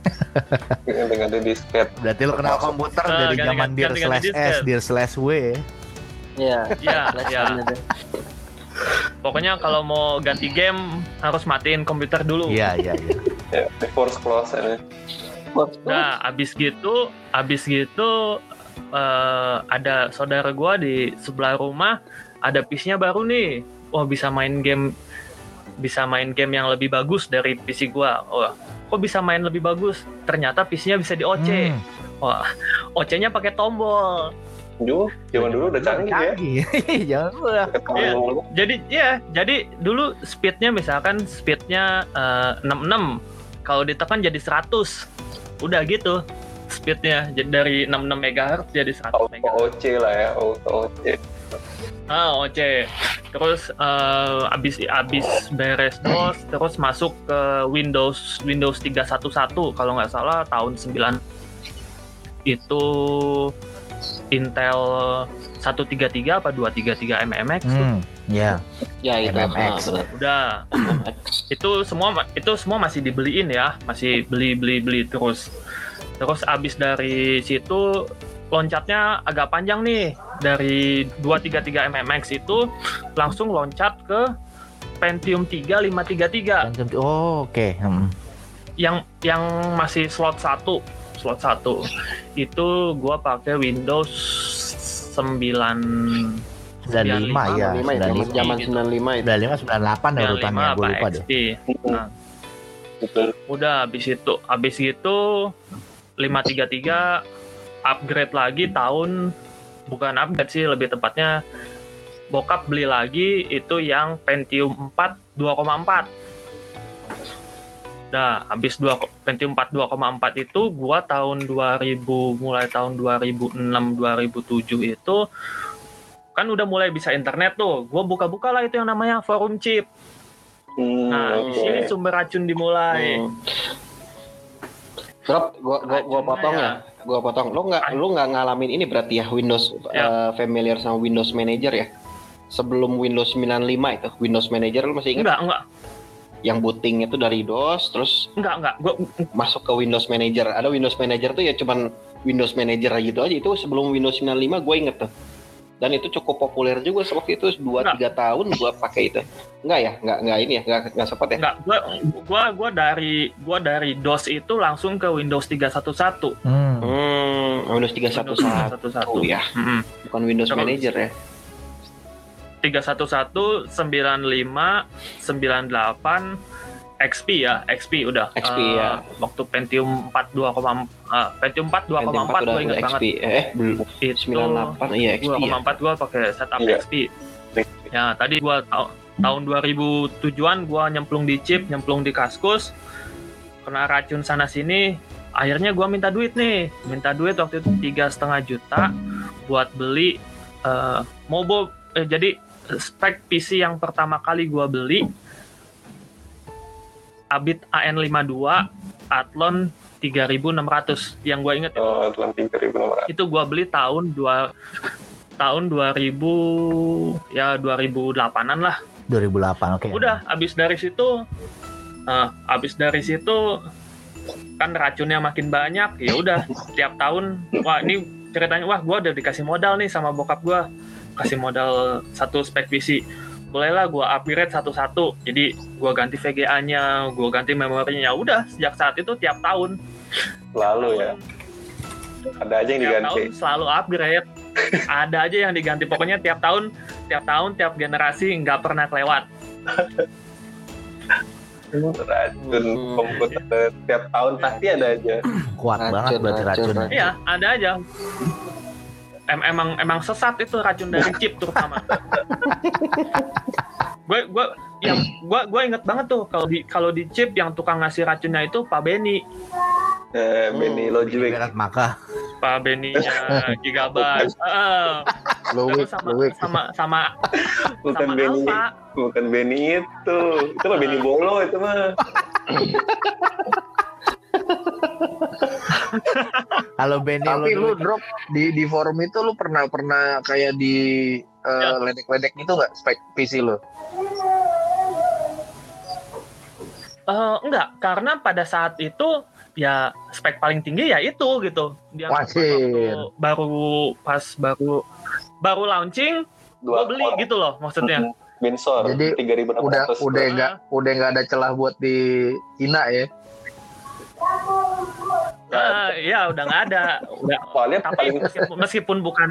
dengan di disket Berarti lo kenal komputer Eh, dari ganti- zaman ganti- dir ganti slash S, disket. dir slash W. Iya. ya ya pokoknya kalau mau ganti game harus matiin komputer dulu Iya, iya, iya. ya force close ini nah abis gitu abis gitu eh, ada saudara gua di sebelah rumah ada PC-nya baru nih. Wah, bisa main game bisa main game yang lebih bagus dari PC gua. Wah, kok bisa main lebih bagus? Ternyata PC-nya bisa di OC. Hmm. Wah, OC-nya pakai tombol. Dulu, zaman dulu udah canggih ya. Iya. Jadi ya, jadi dulu speednya misalkan speednya eh, 66. Kalau ditekan jadi 100. Udah gitu speednya jadi dari 66 MHz jadi 100 Auto MHz. OC lah ya, auto OC. Ah, OC. Terus eh, abis abis beres DOS, terus masuk ke Windows Windows 311 kalau nggak salah tahun 9 itu Intel 133 apa 233 MMX. Hmm, ya. Ya itu. MMX. Ah. Udah. Itu semua itu semua masih dibeliin ya masih beli beli beli terus terus abis dari situ loncatnya agak panjang nih dari 233 mmx itu langsung loncat ke Pentium 3 533 Phantom- Oh, oke. Hmm. yang yang masih slot 1 slot 1 itu gua pakai Windows 9 95 ya, 95 ya, zaman 95. zaman 95 itu. 95 98 ya urutannya, 95 gue apa lupa deh. XP Nah, Betul. udah habis itu habis gitu 533 upgrade lagi tahun bukan upgrade sih lebih tepatnya bokap beli lagi itu yang Pentium 4 2,4 Nah, habis 2 Pentium 4 2,4 itu gua tahun 2000 mulai tahun 2006 2007 itu kan udah mulai bisa internet tuh. Gua buka-buka lah itu yang namanya forum chip. Hmm, Nah, di oke. sini sumber racun dimulai. Hmm. Drop, gua gua gua potong ya. ya. Gua potong. Lu nggak lu nggak ngalamin ini berarti ya Windows Ya. eh, familiar sama Windows Manager ya? Sebelum Windows 95 itu, Windows Manager lu masih ingat? Enggak, enggak, Yang booting itu dari DOS terus enggak, enggak. Gua masuk ke Windows Manager. Ada Windows Manager tuh ya cuman Windows Manager gitu aja itu sebelum Windows 95 gue inget tuh. Dan itu cukup populer juga waktu itu 2 3 tahun gua pakai itu. Enggak ya? Enggak enggak ini ya? Enggak enggak sempat ya? enggak. Gua gua gua dari gua dari DOS itu langsung ke Windows 311. Hmm. Hmm, Windows Windows 311 311. ya, Mm-mm. bukan Windows Terus. Manager ya. 311 95 98 XP ya, XP udah. XP Eh, ya. Waktu Pentium 4 2, eh, Pentium 4 2,4 Pentium 4 udah gue ingat XP. banget. Eh, belum. Itu 98 iya XP ya. 2,4 gue pakai setup Iya. XP. Ya, tadi gua tau- tahun 2007-an gua nyemplung di chip, nyemplung di Kaskus. Kena racun sana sini, akhirnya gua minta duit nih. Minta duit waktu itu tiga setengah juta buat beli eh Mobo eh, jadi spek PC yang pertama kali gua beli Abit AN52 Athlon 3600 yang gua inget Oh, Atlantic 3600. itu gua beli tahun dua tahun 2000 ya 2008-an lah. 2008, oke. Udah habis dari situ eh, habis dari situ kan racunnya makin banyak ya udah tiap tahun wah ini ceritanya wah gua udah dikasih modal nih sama bokap gua kasih modal satu spek PC bolehlah gua upgrade satu-satu jadi gua ganti VGA-nya gua ganti memorinya udah sejak saat itu tiap tahun Lalu ya, ada aja yang tiap diganti. tahun selalu upgrade ada aja yang diganti pokoknya tiap tahun tiap tahun tiap generasi nggak pernah kelewat Racun Hmm. komputer tiap tahun pasti ada aja. Kuat Racun, banget berarti racun, racunnya. racun. iya ada aja em emang emang sesat itu racun dari chip terutama gue gue yang gue gue inget banget tuh kalau di kalau di chip yang tukang ngasih racunnya itu Pak Beni Eh, Hmm. Benny Lojwik. Berat maka. Pak Beninya Gigabyte Heeh. Terus sama sama sama Bukan sama Benny, Alpha bukan Benny itu. Itu mah Benny Bolo itu mah. Kalau Benny Tapi lu dulu- drop di di forum itu lu pernah pernah kayak di Ya. ledek-ledek gitu nggak spek PC lu? Eh, enggak, karena pada saat itu ya spek paling tinggi ya itu gitu. Dia waktu baru pas baru baru launching, gua beli core. gitu loh maksudnya. Binsor Jadi, 3600. Udah udah Ah. nggak udah nggak ada celah buat di Ina ya. Ah, iya udah nggak ada. Udah Soalnya tapi paling meskipun, meskipun bukan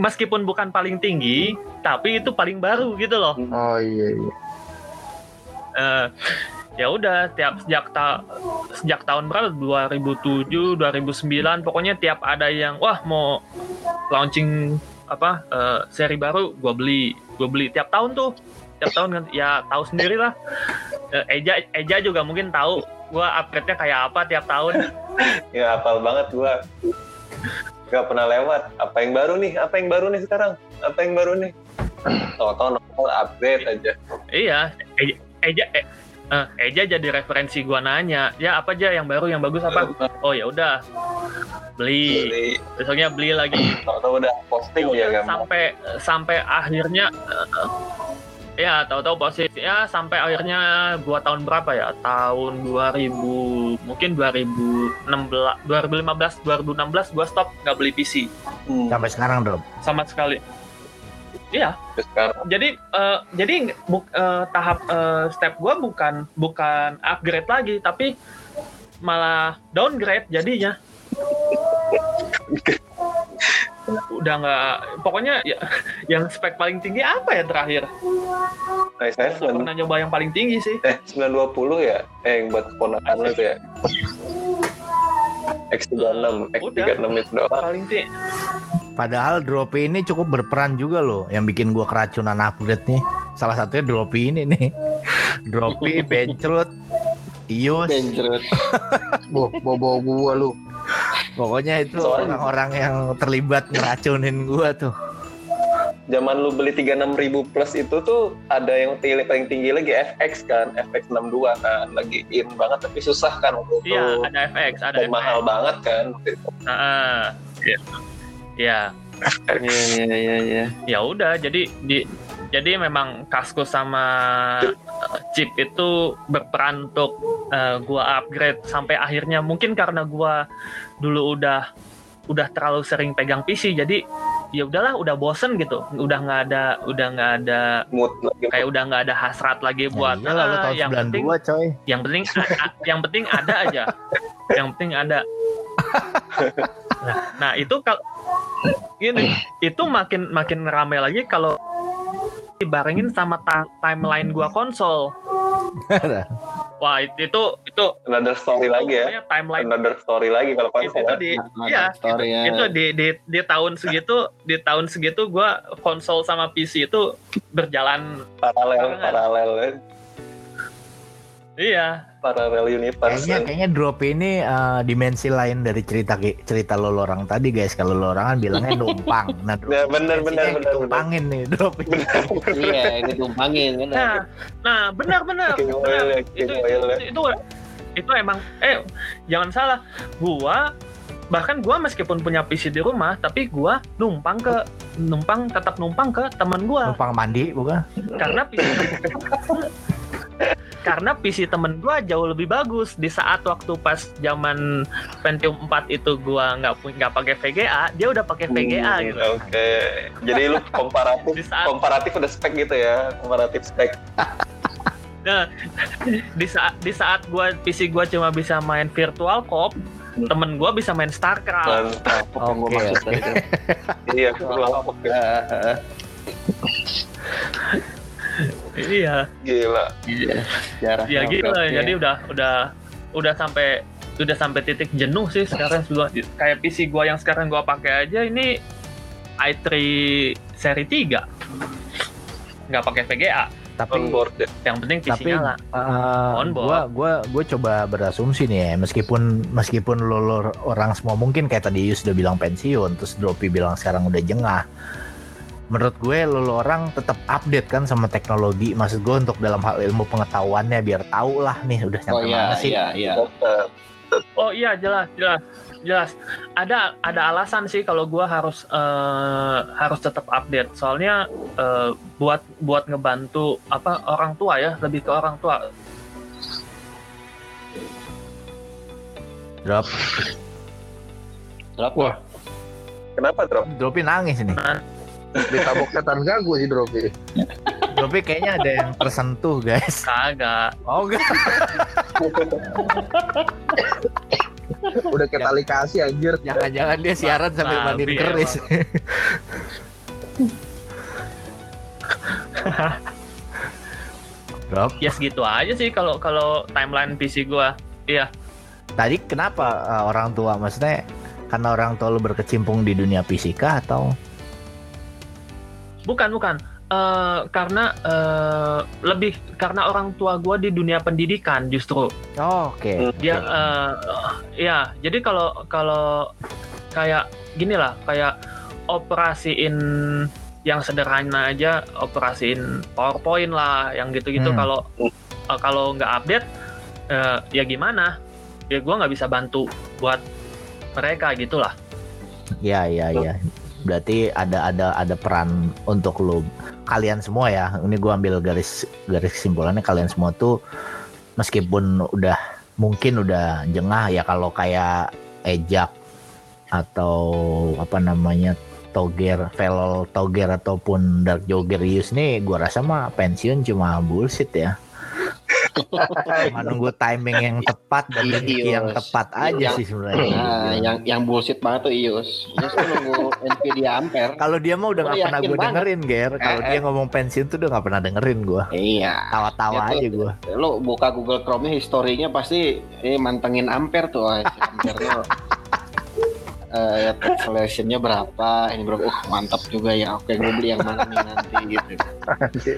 meskipun bukan paling tinggi, tapi itu paling baru gitu loh. Oh iya iya. Eh, ya udah tiap sejak ta sejak tahun berapa 2007 2009 pokoknya tiap ada yang wah mau launching apa eh, seri baru gua beli gua beli tiap tahun tuh tiap tahun kan ya tahu sendiri lah. Eh, Eja Eja juga mungkin tahu gua upgrade-nya kayak apa tiap tahun. Ya hafal banget gua. Nggak pernah lewat. Apa yang baru nih? Apa yang baru nih sekarang? Apa yang baru nih? Tahu-tahu nongol update aja. Iya Eja Eja eh, eh, Eja jadi referensi gua nanya ya apa aja yang baru yang bagus apa? Oh ya udah beli. Jadi, besoknya beli lagi. Tahu-tahu udah posting ya kan sampai sampai akhirnya eh, ya tahu-tahu positif ya sampai akhirnya gua tahun berapa ya? Tahun 2000 mungkin 2016 2015 2016 gua stop nggak beli PC Hmm, Sampai sekarang Drop. sama sekali. Iya. Sekarang. Jadi eh, jadi bu- eh, tahap eh, step gua bukan bukan upgrade lagi tapi malah downgrade jadinya udah nggak pokoknya ya, yang spek paling tinggi apa ya terakhir i7 Nggak pernah nyoba yang paling tinggi sih eh 920 ya eh yang buat keponakan lu tuh ya X36 X36 itu doang paling tinggi Padahal Dropi ini cukup berperan juga loh yang bikin gua keracunan upgrade nih. Salah satunya Dropi ini nih. Dropi, Bencrut, Ius, Benjrut. Boh, bawa gua lu. Pokoknya itu orang-orang yang terlibat ngeracunin gua tuh. zaman lu beli 36000 plus itu tuh ada yang tinggi, paling tinggi lagi FX kan FX 62 kan lagi in banget tapi susah kan waktu itu iya ada FX ada dan FX mahal banget kan. Ah, iya ya Iya iya iya iya. ya udah jadi di jadi memang kaskus sama eh, chip itu berperan untuk eh, gua upgrade sampai akhirnya. Mungkin karena gua dulu udah udah terlalu sering pegang PC jadi ya udahlah udah bosen gitu. Udah nggak ada udah nggak ada mood lagi. kayak udah nggak ada hasrat lagi buat ya iyalah "Ah, tahun yang penting 92 coy. yang penting a- yang penting ada aja. Yang penting ada. Nah, nah itu kalau ini itu makin makin ramai lagi kalau dibarengin sama ta- timeline gua konsol wah itu itu itu another story lagi ya timeline another story lagi kalau itu, konsol itu ya. di ya story ya. itu di, di di tahun segitu di tahun segitu gua konsol sama PC itu berjalan paralel paralel ya. Iya paralel universe Kayaknya kayaknya drop ini eh, dimensi lain dari cerita cerita lo orang tadi guys. Kalau lo orang kan bilangnya numpang. Nah, drop Ya, bener, bener, yang bener, ditumpangin nih drop ini. Iya, ditumpangin kan. Nah, nah benar benar. King benar. oil ya, Itu, king itu, oil ya. itu, itu itu emang eh jangan salah. Gua bahkan gua meskipun punya PC di rumah, tapi gua numpang ke numpang tetap numpang ke teman gua Numpang mandi bukan? karena PC karena PC temen gua jauh lebih bagus di saat waktu pas zaman Pentium 4 itu gua nggak nggak pakai VGA dia udah pakai VGA Hmm, gitu Oke. Jadi lu komparatif Di saat- komparatif udah spek gitu ya, komparatif spek. Nah, di saat di saat gua PC gua cuma bisa main virtual cop, temen gua bisa main StarCraft. Mantap. Gua Oke, maksud tadi? Iya, ya. Iya, Gila. Iya. Sejarah. ya gitu lah. oke. Jadi udah udah udah sampai udah sampai titik jenuh sih sekarang gua kayak PC gua yang sekarang gua pakai aja ini i3 seri 3 nggak pakai VGA Tapi On board ya. yang penting PC tapi nyala eh, On board. gua gua gua coba berasumsi nih ya meskipun meskipun lo, lo orang semua mungkin kayak tadi Yus udah bilang pensiun terus Dropi bilang sekarang udah jengah menurut gue lo, lo orang tetap update kan sama teknologi maksud gue untuk dalam hal ilmu pengetahuannya biar tahu lah nih udah Oh nyampe iya, mana sih iya, iya. Oh iya jelas jelas jelas. Ada ada alasan sih kalau gua harus eh, harus tetap update. Soalnya eh, buat buat ngebantu apa orang tua ya lebih ke orang tua. drop Drop. Wah. Kenapa drop? Dropi nangis nih Ditabok setan gagu sih Dropi. Dropi kayaknya ada yang tersentuh guys Kagak. oh enggak Udah tali kasih anjir. Jangan-jangan dia siaran sambil mandiin keris. Rob, ya segitu aja sih kalau kalau timeline PC gua iya tadi kenapa uh, orang tua maksudnya karena orang tua lu berkecimpung di dunia fisika atau bukan bukan Eh, karena eh, lebih karena orang tua gua di dunia pendidikan justru Oh, oke. dia eh, ya jadi kalau kalau kayak gini lah kayak operasiin yang sederhana aja operasiin PowerPoint lah yang gitu-gitu Hmm. kalau eh, kalau nggak update eh, ya gimana ya gua nggak bisa bantu buat mereka gitulah Ya, ya, ya. Berarti ada ada ada peran untuk lu kalian semua ya. Ini gua ambil garis garis kesimpulannya kalian semua tuh meskipun udah mungkin udah jengah ya kalau kayak ejak atau apa namanya toger, velol toger ataupun dark jogger use nih gua rasa mah pensiun cuma bullshit ya. cuma nunggu timing yang tepat dan Iya, rezeki yang tepat aja Yang- sih sebenarnya. Nah, yang yang bullshit banget tuh Ius. Ius tuh nunggu Nvidia Ampere. Kalau dia mah udah nggak pernah gue dengerin, Ger. Kalau Eh, dia ngomong pensiun tuh udah nggak pernah dengerin gue. Iya. Tawa-tawa aja gue. Lo buka Google Chrome-nya historinya pasti eh mantengin Ampere tuh. Ampere calculation-nya berapa? Ini berapa? Uh, mantap juga ya. Oke, gue beli yang mana nih nanti gitu.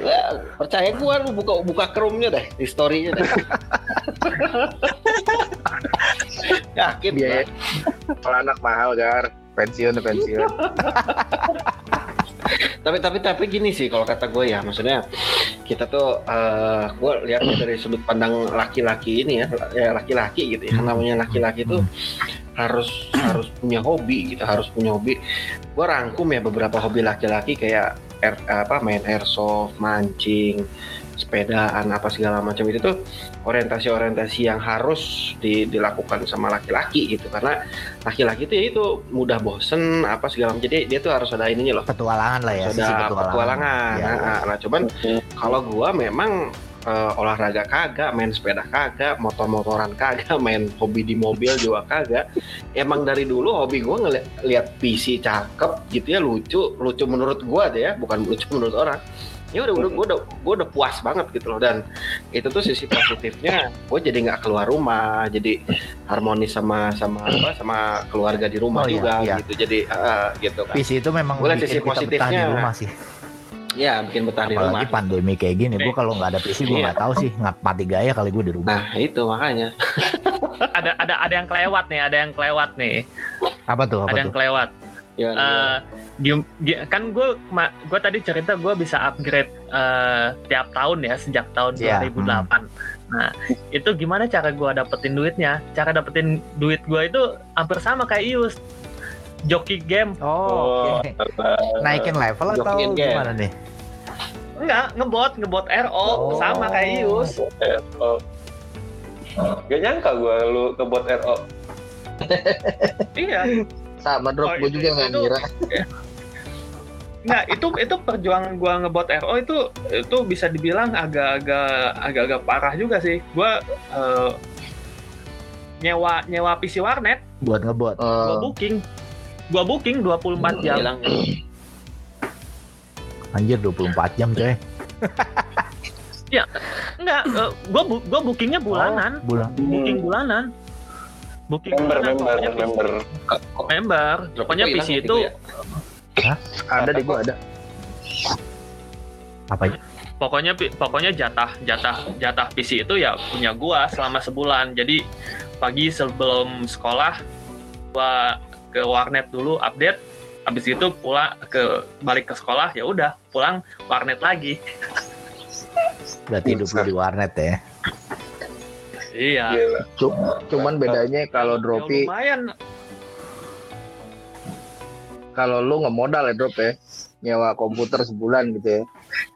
Ya, percaya gue lu buka buka Chrome-nya deh, historinya deh. Yakin Biaya kalau anak mahal gar pensiun pensiun. tapi tapi tapi gini sih kalau kata gue ya maksudnya kita tuh eh gue lihatnya dari sudut pandang laki-laki ini ya ya laki-laki gitu ya namanya laki-laki tuh harus harus punya hobi gitu harus punya hobi. Gue rangkum ya beberapa hobi laki-laki kayak air, apa main airsoft mancing sepedaan apa segala macam itu tuh orientasi-orientasi yang harus di- dilakukan sama laki-laki gitu karena laki-laki tuh ya itu mudah bosen apa segala macam jadi dia tuh harus ada ininya loh Petualangan lah ya, sisi sudah petualangan. petualangan. Ya, Nah, nah, cuman kalau gua memang eh, olahraga kagak, main sepeda kagak, motor-motoran kagak, main hobi di mobil juga kagak. Emang dari dulu hobi gua ngeliat lihat PC cakep gitu ya lucu, lucu menurut gua deh ya, bukan lucu menurut orang. Ya udah, udah, gua udah, gua udah puas banget gitu loh dan itu tuh sisi positifnya, gue jadi nggak keluar rumah, jadi harmonis sama sama apa sama keluarga di rumah Oh, iya, juga iya. gitu, jadi eh, gitu kan. PC itu memang bikin sisi kita betah di positifnya. rumah sih. Ya, bikin betah di rumah. Apalagi pandemi kayak gini, gue kalau nggak ada PC gue Iya. nggak tahu sih ngap mati gaya kali gue di rumah. Nah itu makanya. ada ada ada yang kelewat nih ada yang kelewat nih Apa tuh? Apa ada yang tuh? Ya, Eh, gi- kan gue gue tadi cerita gue bisa upgrade eh, tiap tahun ya sejak tahun Iya, 2008 nah itu gimana cara gue dapetin duitnya cara dapetin duit gue itu hampir sama kayak Ius joki game Oh, oke. Naikin level atau Jokin game. gimana nih? enggak ngebot ngebot RO Oh. sama kayak Ius RO. Gak nyangka gue lu kebot RO. iya Sama drop Oh, gue itu- juga nggak itu- ngira. Nggak, itu itu perjuangan gua ngebot RO itu itu bisa dibilang agak-agak agak-agak parah juga sih. Gua eh, nyewa nyewa PC warnet, Buat ngebot. gua Eh, booking. Gua booking 24 jam. bilang Anjir 24 jam coy. Enggak, eh, gua bu- gua bookingnya bulanan, Oh, bulan. booking bulanan. Booking Member, member, Pokoknya PC member. member. Pokoknya PC itu ada deh gue ada. Apa ya? pokoknya pokoknya jatah jatah jatah PC itu ya punya gua selama sebulan jadi pagi sebelum sekolah gua ke warnet dulu update habis itu pulang ke balik ke sekolah ya udah pulang warnet lagi Berarti hidup lu di warnet ya. Iya Gila. Cuman bedanya kalau Ya, dropi lumayan kalau lu nggak modal ya drop ya nyewa komputer sebulan gitu ya.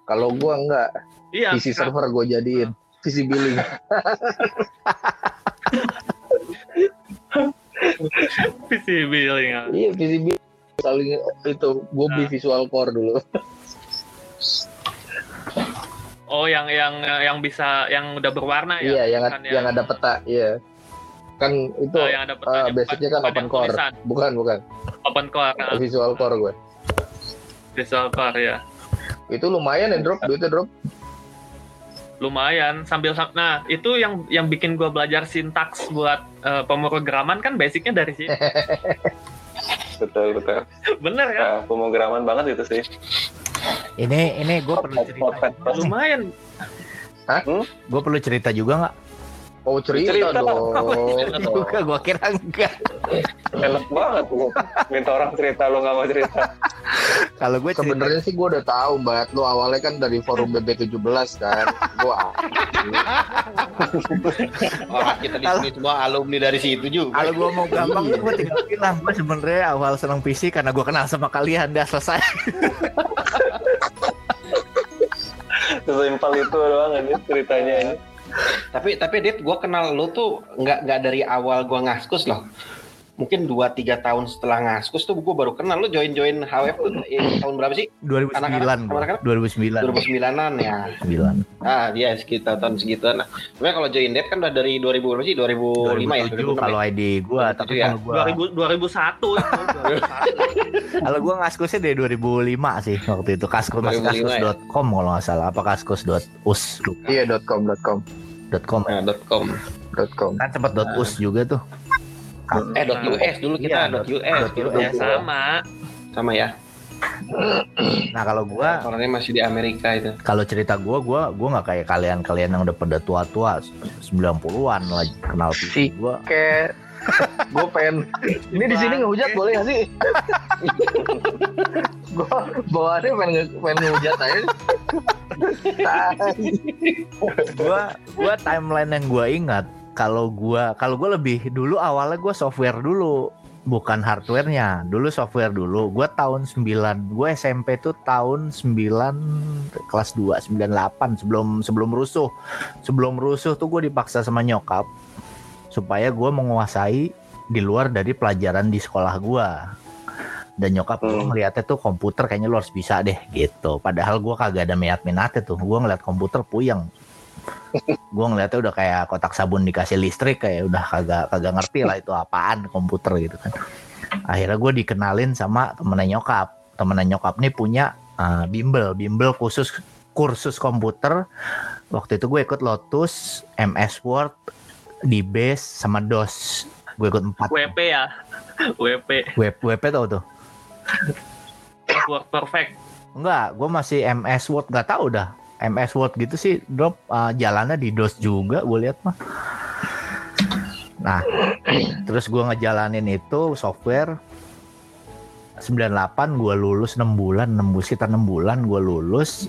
Kalau gua nggak, iya PC server gue jadiin PC billing. PC billing iya PC billing saling itu gue beli Nah. visual core dulu. Oh yang yang yang bisa yang udah berwarna ya? Iya yang bukan yang ada peta, iya. kan itu Eh, yang ada eh, petanya, basicnya kan open yang core. tulisan. bukan bukan. Open core, nah, visual core gue. Visual core ya. itu lumayan ya drop? Duitnya drop? Lumayan sambil sam- nah itu yang yang bikin gue belajar sintaks buat eh, pemrograman kan basicnya dari situ betul betul. Bener ya nah, pemrograman banget itu sih Ini ini gue perlu cerita. Notepad plus. lumayan Gue perlu cerita juga nggak? oh cerita, Cerita. dong juga gue kira enggak. enak banget lu minta orang cerita lu nggak mau cerita Kalau gue cerita sebenarnya sih gue udah tahu mbak lu awalnya kan dari forum BB17 kan gue Orang kita di sini semua alumni dari situ juga. kalau gue mau gampang tuh gue tinggal bilang gue sebenarnya awal senang PC karena gue kenal sama kalian udah selesai. sesimpel itu doang ini ceritanya ini Tapi tapi Dit, gue kenal lu tuh nggak nggak dari awal gue ngaskus loh. Mungkin 2-3 tahun setelah ngaskus tuh gue baru kenal lu join join HWF tuh eh, tahun berapa sih? 2009 Anak-anak, gua. anak-anak? 2009. 2009-an ya. 2009. Ah dia sekitar tahun segitu. Nah, sebenarnya kalau join Dit kan udah dari 2000 berapa sih? 2005 ya? 2007 kalau ID gue, tapi 2007 ya? kalau gue 2000 2001 itu 2001. kalau gue ngaskusnya dari 2005 sih waktu itu kaskus masih 2005 ya? kaskus.com kalau nggak salah apa kaskus.us iya .com .com .com Nah, .com. .com kan sempat .us juga tuh Eh .us dulu kita Iya, .us dulu ya sama. Sama ya. nah kalau gue Orangnya masih di Amerika itu. kalau cerita gue gue gue nggak kayak kalian kalian yang udah pada tua tua 90-an lah kenal PC gue kayak gue pengen ini di sini ngehujat boleh gak sih? Gue bawaannya pengen nge- pengen ngehujat aja. Gue gue timeline yang gue ingat kalau gue kalau gue lebih dulu awalnya gue software dulu bukan hardwarenya. Dulu software dulu gue tahun 9 gue SMP tuh tahun 9 kelas 2 98 sebelum sebelum rusuh. Sebelum rusuh tuh gue dipaksa sama nyokap supaya gue menguasai di luar dari pelajaran di sekolah gue dan nyokap gue Hmm. ngeliatnya tuh komputer kayaknya lu harus bisa deh gitu. Padahal gue kagak ada minat minatnya tuh. Gue ngeliat komputer puyeng gue ngeliatnya udah kayak kotak sabun dikasih listrik kayak udah kagak kagak ngerti lah itu apaan komputer gitu kan. Akhirnya gue dikenalin sama temennya nyokap. Temennya nyokap nih punya uh, bimbel bimbel khusus kursus komputer. Waktu itu gue ikut Lotus MS Word di base sama DOS. Gue ikut empat. WP ya? WP web WP tau tuh? Work perfect. Enggak gue masih MS Word nggak tahu dah MS Word gitu sih drop uh, jalannya di DOS juga gue lihat mah. Nah terus gue ngejalanin itu software 98 gue lulus 6 bulan 6 bulan sekitar 6 bulan gue lulus.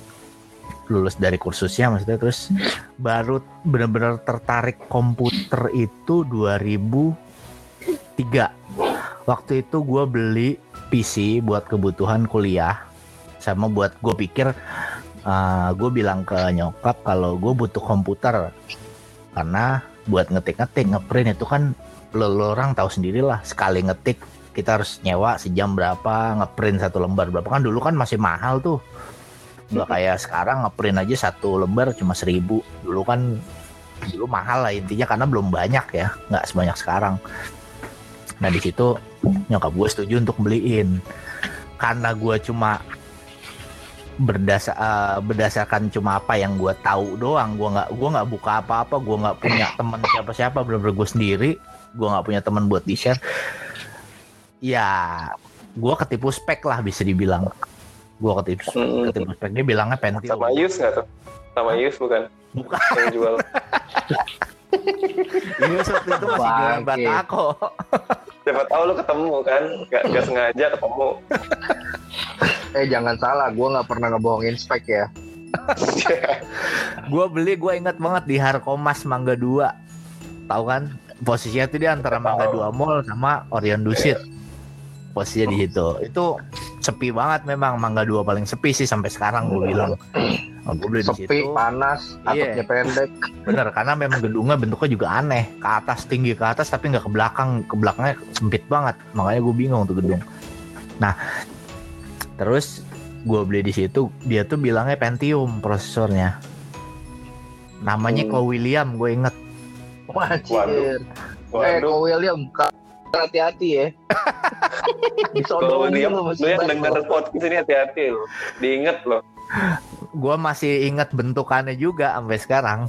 Lulus dari kursusnya maksudnya terus baru benar-benar tertarik komputer itu 2003 waktu itu gue beli PC buat kebutuhan kuliah sama buat gue pikir gue bilang ke nyokap kalau gue butuh komputer. Karena buat ngetik-ngetik ngeprint itu kan lo, lo orang tahu sendiri lah. Sekali ngetik kita harus nyewa sejam berapa ngeprint satu lembar berapa. Kan dulu kan masih mahal tuh. Nggak kayak sekarang ngeprint aja satu lembar cuma seribu. Dulu kan dulu mahal lah intinya karena belum banyak ya. Nggak sebanyak sekarang. Nah di situ nyokap gue setuju untuk beliin. Karena gue cuma berdasar eh, berdasarkan cuma apa yang gue tahu doang. Gue nggak gue nggak buka apa-apa gue nggak punya teman siapa-siapa bener-bener gue sendiri. Gue nggak punya teman buat di share ya gue ketipu spek lah bisa dibilang. Gue ketipu Hmm. ketipu spek. Dia bilangnya Pentium. Sama Yus nggak tuh? Sama Yus bukan? Bukan. Yang jual. Ini waktu itu masih jualan batako siapa tahu lu ketemu kan? Nggak nggak sengaja ketemu. Eh jangan salah gue nggak pernah ngebohongin spek ya. Gue beli gue ingat banget di Harkomas Mangga 2 tahu kan? Posisinya tuh dia antara Mangga 2 Mall sama Orion Dusit. Posisinya di situ. Itu sepi banget memang Mangga 2 paling sepi sih sampai sekarang gue bilang. oh, gue beli di sepi situ panas atapnya pendek bener karena memang gedungnya bentuknya juga aneh ke atas tinggi ke atas tapi nggak ke belakang ke belakangnya sempit banget makanya gue bingung tuh gedung nah terus gue beli di situ dia tuh bilangnya Pentium prosesornya namanya Hmm. Ko William gue inget wajir Eh, Waduh. Ko William, hati-hati ya. Disodongin lu lu yang lo. podcast ini hati-hati loh. Diinget loh. Gua masih ingat bentukannya juga sampai sekarang.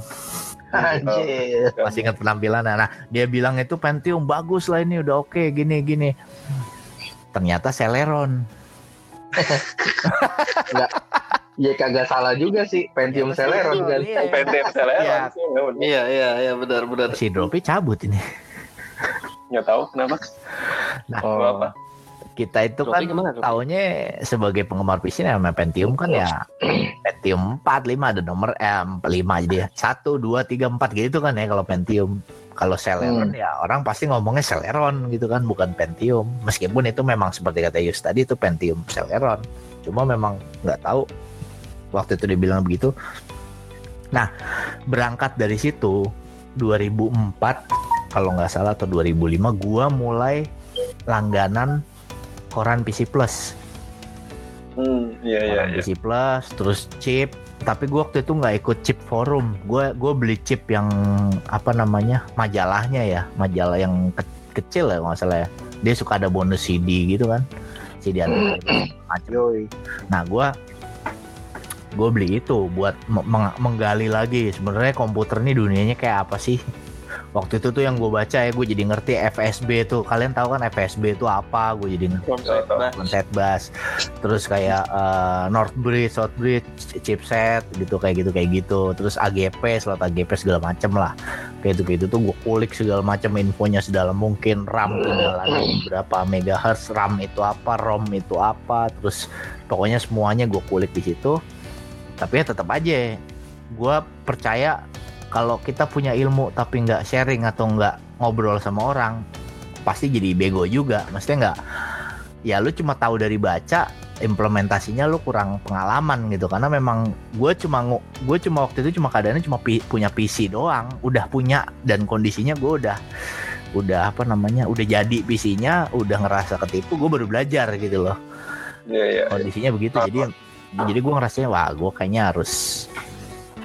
Anjir. Masih ingat penampilannya. Nah, dia bilang itu Pentium bagus lah ini udah oke gini gini. Ternyata Celeron. Ya kagak salah juga sih, Pentium Celeron kan. Iya. Celeron Iya. sih. ya udah. Iya iya iya benar benar. Si Dropi cabut ini. Nggak tahu kenapa. Nah, Oh. apa? Kita itu kan gimana, taunya sebagai penggemar PC namanya Pentium kan ya Pentium 4, 5 ada nomor eh, 5 jadi ya. 1, 2, 3, 4 gitu kan ya kalau Pentium. Kalau Celeron ya orang pasti ngomongnya Celeron gitu kan bukan Pentium. Meskipun itu memang seperti kata Yus tadi itu Pentium Celeron. Cuma memang nggak tahu waktu itu dibilang begitu. Nah, berangkat dari situ 2004 kalau nggak salah atau 2005 gua mulai langganan koran PC Plus. Hmm, iya iya iya. PC Plus, terus chip. Tapi gua waktu itu nggak ikut chip forum. Gua gua beli chip yang apa namanya majalahnya ya, majalah yang ke- kecil ya nggak salah ya. Dia suka ada bonus CD gitu kan, CD ada macam. Nah gua gue beli itu buat me- meng- menggali lagi sebenarnya komputer ini dunianya kayak apa sih waktu itu tuh yang gue baca ya gue jadi ngerti FSB tuh. Kalian tahu kan FSB itu apa? Gue jadi ngerti. Bus terus kayak eh, Northbridge, Southbridge, chipset gitu kayak gitu kayak gitu. Terus AGP slot AGP segala macem lah. Kayak itu kayak itu tuh gue kulik segala macam infonya sedalam mungkin. RAM tinggal ada berapa megahertz RAM itu apa ROM itu apa. Terus pokoknya semuanya gue kulik di situ. Tapi ya tetap aja gue percaya kalau kita punya ilmu tapi nggak sharing atau nggak ngobrol sama orang pasti jadi bego juga. Maksudnya nggak ya lu cuma tahu dari baca implementasinya lu kurang pengalaman gitu. Karena memang gue cuma gue cuma waktu itu cuma keadaannya cuma pi- punya PC doang. Udah punya dan kondisinya gue udah udah apa namanya udah jadi PC-nya udah ngerasa ketipu gue baru belajar gitu loh. Iya iya. kondisinya begitu jadi jadi gue ngerasanya wah gue kayaknya harus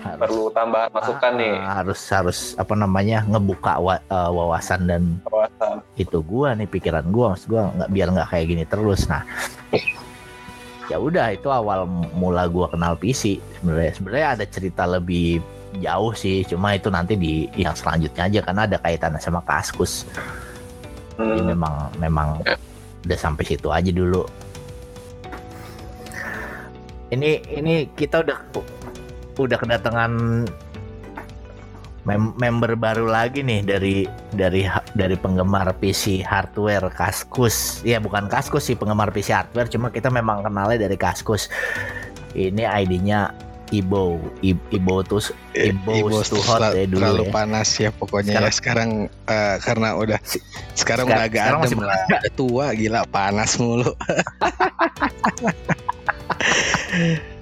harus Perlu tambahan masukan ah, nih. harus harus apa namanya ngebuka wa- eh, wawasan dan Kawasan. itu gua nih pikiran gua maksud gua nggak biar nggak kayak gini terus nah ya udah itu awal mula gua kenal PC sebenarnya sebenarnya ada cerita lebih jauh sih cuma itu nanti di yang selanjutnya aja karena ada kaitannya sama kaskus jadi Hmm. memang memang udah sampai situ aja dulu ini ini kita udah udah kedatangan mem- member baru lagi nih dari dari dari penggemar PC hardware Kaskus. Ya bukan Kaskus sih penggemar PC hardware cuma kita memang kenalnya dari Kaskus. Ini ID-nya Ibo I- Ibo tuh Ibo, Ibu too hot ya dulu terlalu ya. panas ya pokoknya ya. Sekarang eh, karena udah sekarang Sekarang- udah agak sekarang adem lah udah tua gila panas mulu.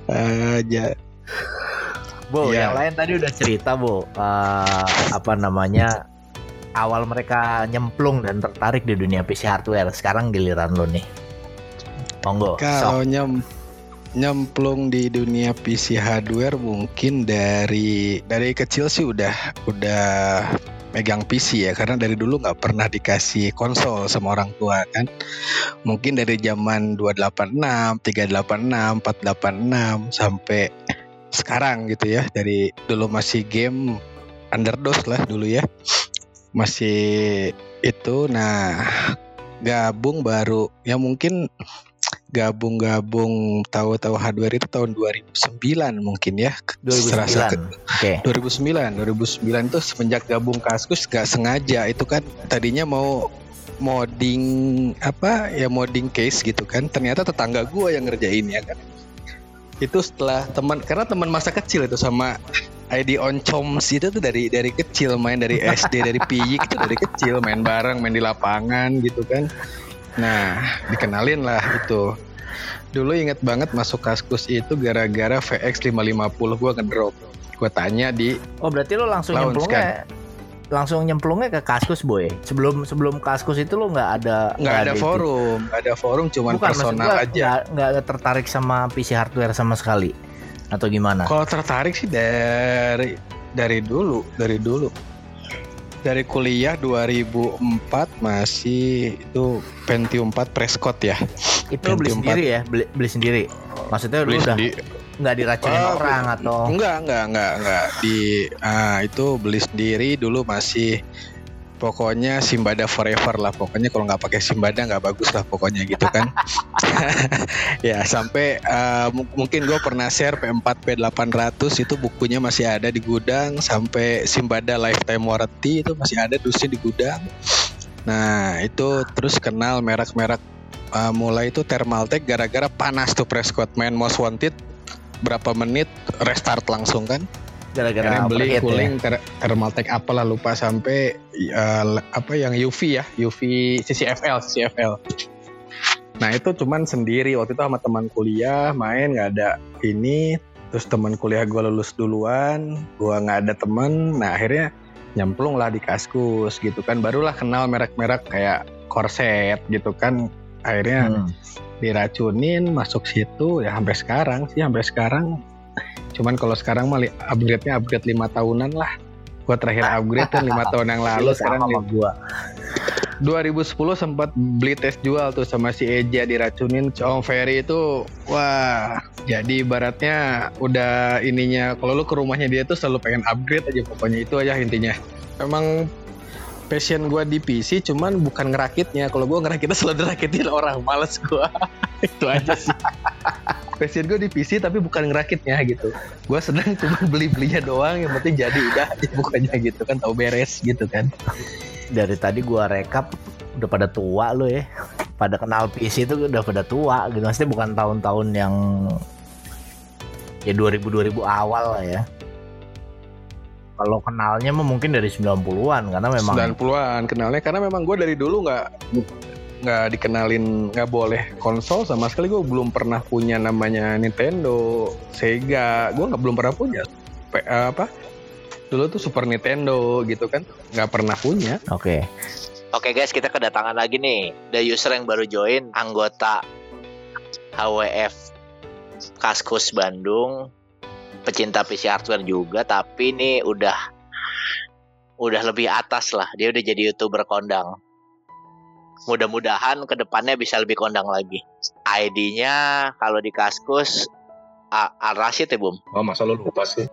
Aja Bo, Iya. yang lain tadi udah cerita, Bo. Eh, apa namanya? Awal mereka nyemplung dan tertarik di dunia PC hardware. Sekarang giliran lo nih. Monggo. kalau nyem nyemplung di dunia PC hardware mungkin dari dari kecil sih udah udah megang PC ya karena dari dulu nggak pernah dikasih konsol sama orang tua kan mungkin dari zaman 286, 386, 486 sampai sekarang gitu ya. Dari dulu masih game underdose lah dulu ya. Masih itu nah gabung baru ya mungkin gabung-gabung tahu-tahu hardware itu tahun 2009 mungkin ya. 2009. Serasa ke- Oke. 2009 2009 itu semenjak gabung kaskus gak sengaja itu kan tadinya mau modding apa ya modding case gitu kan. Ternyata tetangga gua yang ngerjain ya kan itu setelah teman karena teman masa kecil itu sama ID on Choms itu tuh dari dari kecil main dari SD dari piyik itu dari kecil main bareng main di lapangan gitu kan. Nah dikenalin lah itu. Dulu inget banget masuk kaskus itu gara-gara VX 550 gua ngedrop. Gua tanya di Oh, berarti lo langsung Launch, nyemplungnya langsung nyemplungnya ke Kaskus, Boy. Sebelum sebelum Kaskus itu lo nggak ada nggak ada forum nggak ada forum cuman Bukan, maksud personal gua aja nggak- tertarik sama PC hardware sama sekali. Atau gimana? kalau tertarik sih dari dari dulu dari dulu dari kuliah 2004 masih itu Pentium 4 Prescott ya. Itu lu beli Pentium sendiri ya, beli, beli sendiri. Maksudnya lu Beli udah sendi- nggak diracunin Oh, orang atau Enggak, enggak, enggak, enggak. Di ah, itu beli sendiri dulu masih pokoknya Simbada forever lah. Pokoknya kalau nggak pakai Simbada nggak bagus lah pokoknya gitu kan. ya sampai mu- mungkin gue pernah share P4 P800 itu bukunya masih ada di gudang sampai Simbada Lifetime Warranty itu masih ada dusnya di gudang. Nah itu terus kenal merek-merek ah, mulai itu Thermaltake gara-gara panas tuh Prescott main Most Wanted berapa menit restart langsung kan? Gara-gara beli ya? cooling ter Thermaltake apalah lupa sampai uh, apa yang UV ya UV CCFL CCFL nah itu cuman sendiri. Waktu itu sama teman kuliah main nggak ada ini. Terus teman kuliah gue lulus duluan gue nggak ada temen nah akhirnya nyemplung lah di kaskus gitu kan. Barulah kenal merek-merek kayak korset gitu kan. Akhirnya Hmm. Diracunin masuk situ ya sampai sekarang sih sampai sekarang. Cuman kalau sekarang mah li- upgrade-nya upgrade lima tahunan lah. Gua terakhir upgrade kan lima tahun yang lalu Lu sekarang sama gua. 2010 sempat beli tes jual tuh sama si Eja diracunin Om Ferry itu wah jadi ibaratnya udah ininya kalau lu ke rumahnya dia tuh selalu pengen upgrade aja pokoknya itu aja intinya. Emang passion gua di PC cuman bukan ngerakitnya. Kalau gua ngerakitnya selalu dirakitin orang. Males gua. Itu aja sih. Passion gue di PC tapi bukan ngerakitnya gitu. Gua seneng cuma beli belinya doang. Yang penting jadi udah. Pokoknya gitu kan tahu beres gitu kan. Dari tadi gua rekap udah pada tua lu ya. Pada kenal PC itu udah pada tua gitu. Maksudnya bukan tahun-tahun yang ya 2000 2000 awal lah ya. Kalau kenalnya mah mungkin dari 90-an karena memang 90-an kenalnya karena memang gue dari dulu nggak nggak dikenalin nggak boleh konsol sama sekali. Gue belum pernah punya namanya Nintendo Sega. Gue nggak belum pernah punya. P- apa? Dulu tuh Super Nintendo gitu kan. Nggak pernah punya. Oke. Oke guys, kita kedatangan lagi nih. The user yang baru join, anggota HWF Kaskus Bandung, pecinta PC hardware juga, tapi ini udah udah lebih atas lah. Dia udah jadi youtuber kondang. Mudah-mudahan ke depannya bisa lebih kondang lagi. ID-nya kalau di Kaskus Al Rashid ya Bum. Oh, masa lu lupa sih?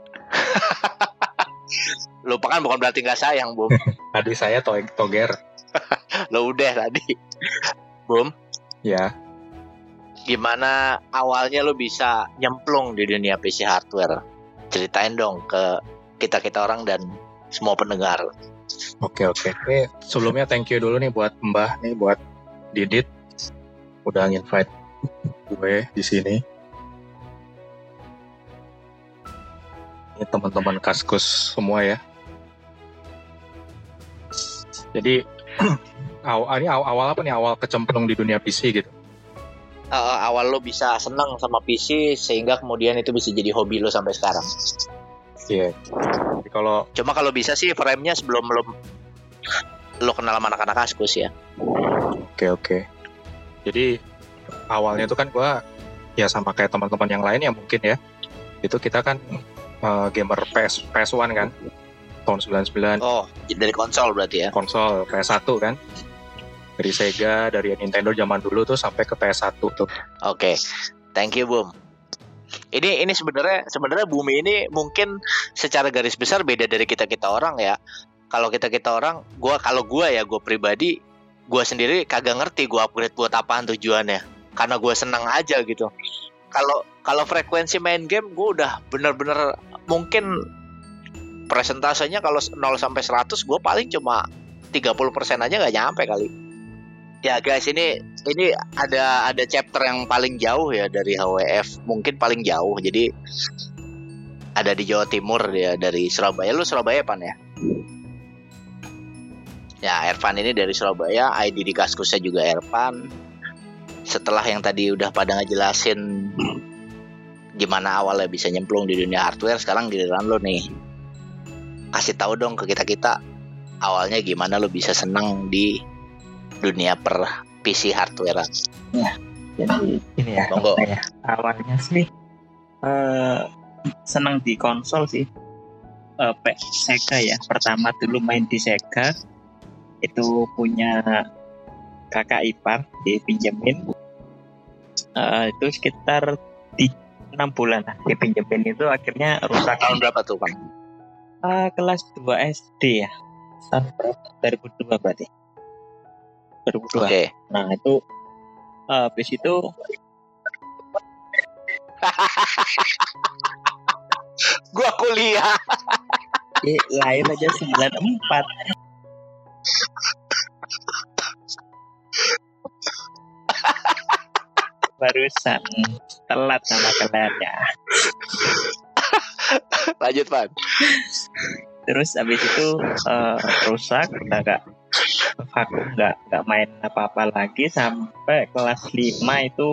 Lupa kan bukan berarti nggak sayang Bum. Adik saya to Toger. Lo udah tadi. Bum. Ya. Gimana awalnya lu bisa nyemplung di dunia PC hardware? Ceritain dong ke kita-kita orang dan semua pendengar. Oke oke. Ini sebelumnya thank you dulu nih buat Mbah nih buat Didit udah invite gue di sini. Ini teman-teman Kaskus semua ya. Jadi awal ini awal, awal apa nih awal kecemplung di dunia PC gitu. Eh, awal lu bisa senang sama PC sehingga kemudian itu bisa jadi hobi lu sampai sekarang. Iya. Jadi kalau Cuma kalau bisa sih frame-nya sebelum lu lu kenal sama anak-anak Kaskus ya. Oke oke. Jadi awalnya itu kan gua ya sama kayak teman-teman yang lain ya mungkin ya. Itu kita kan eh, gamer PS PS1 kan. Tahun 99 Oh, dari konsol berarti ya. konsol PS1 kan. Dari Sega, dari Nintendo zaman dulu tuh sampai ke PS1 tuh. Oke. Thank you, Bum. Ini ini sebenarnya sebenarnya bumi ini mungkin secara garis besar beda dari kita kita orang ya. Kalau kita kita orang, gua kalau gua ya gua pribadi, gua sendiri kagak ngerti gua upgrade buat apaan tujuannya. Karena gua senang aja gitu. Kalau kalau frekuensi main game gua udah bener-bener mungkin presentasenya kalau 0 sampai 100 gua paling cuma 30% aja nggak nyampe kali. Ya guys, ini ini ada ada chapter yang paling jauh ya dari HWF, mungkin paling jauh. Jadi ada di Jawa Timur ya dari Surabaya. Lu Surabaya pan ya? Ya, Ervan ini dari Surabaya, ID di Kaskusnya juga Ervan. Setelah yang tadi udah pada ngejelasin gimana awalnya bisa nyemplung di dunia hardware, sekarang giliran lo nih. Kasih tahu dong ke kita-kita awalnya gimana lo bisa senang di dunia per PC hardware. Jadi ini ya, Monggo. ya, awalnya sih eh senang di konsol sih. eh, P- Sega ya. Pertama dulu main di Sega itu punya kakak ipar dipinjemin. Eh, itu sekitar di enam bulan lah dipinjemin itu akhirnya rusak Tahun berapa tuh, Bang? Eh, kelas 2 SD ya. Tahun berapa? 2002 berarti. 2002. Oke. Nah itu eh, habis itu Gua kuliah. eh, lahir aja 94 barusan telat sama kalian Lanjut, Pan. terus habis itu eh, rusak udah gak vakum nggak nggak main apa-apa lagi sampai kelas 5 itu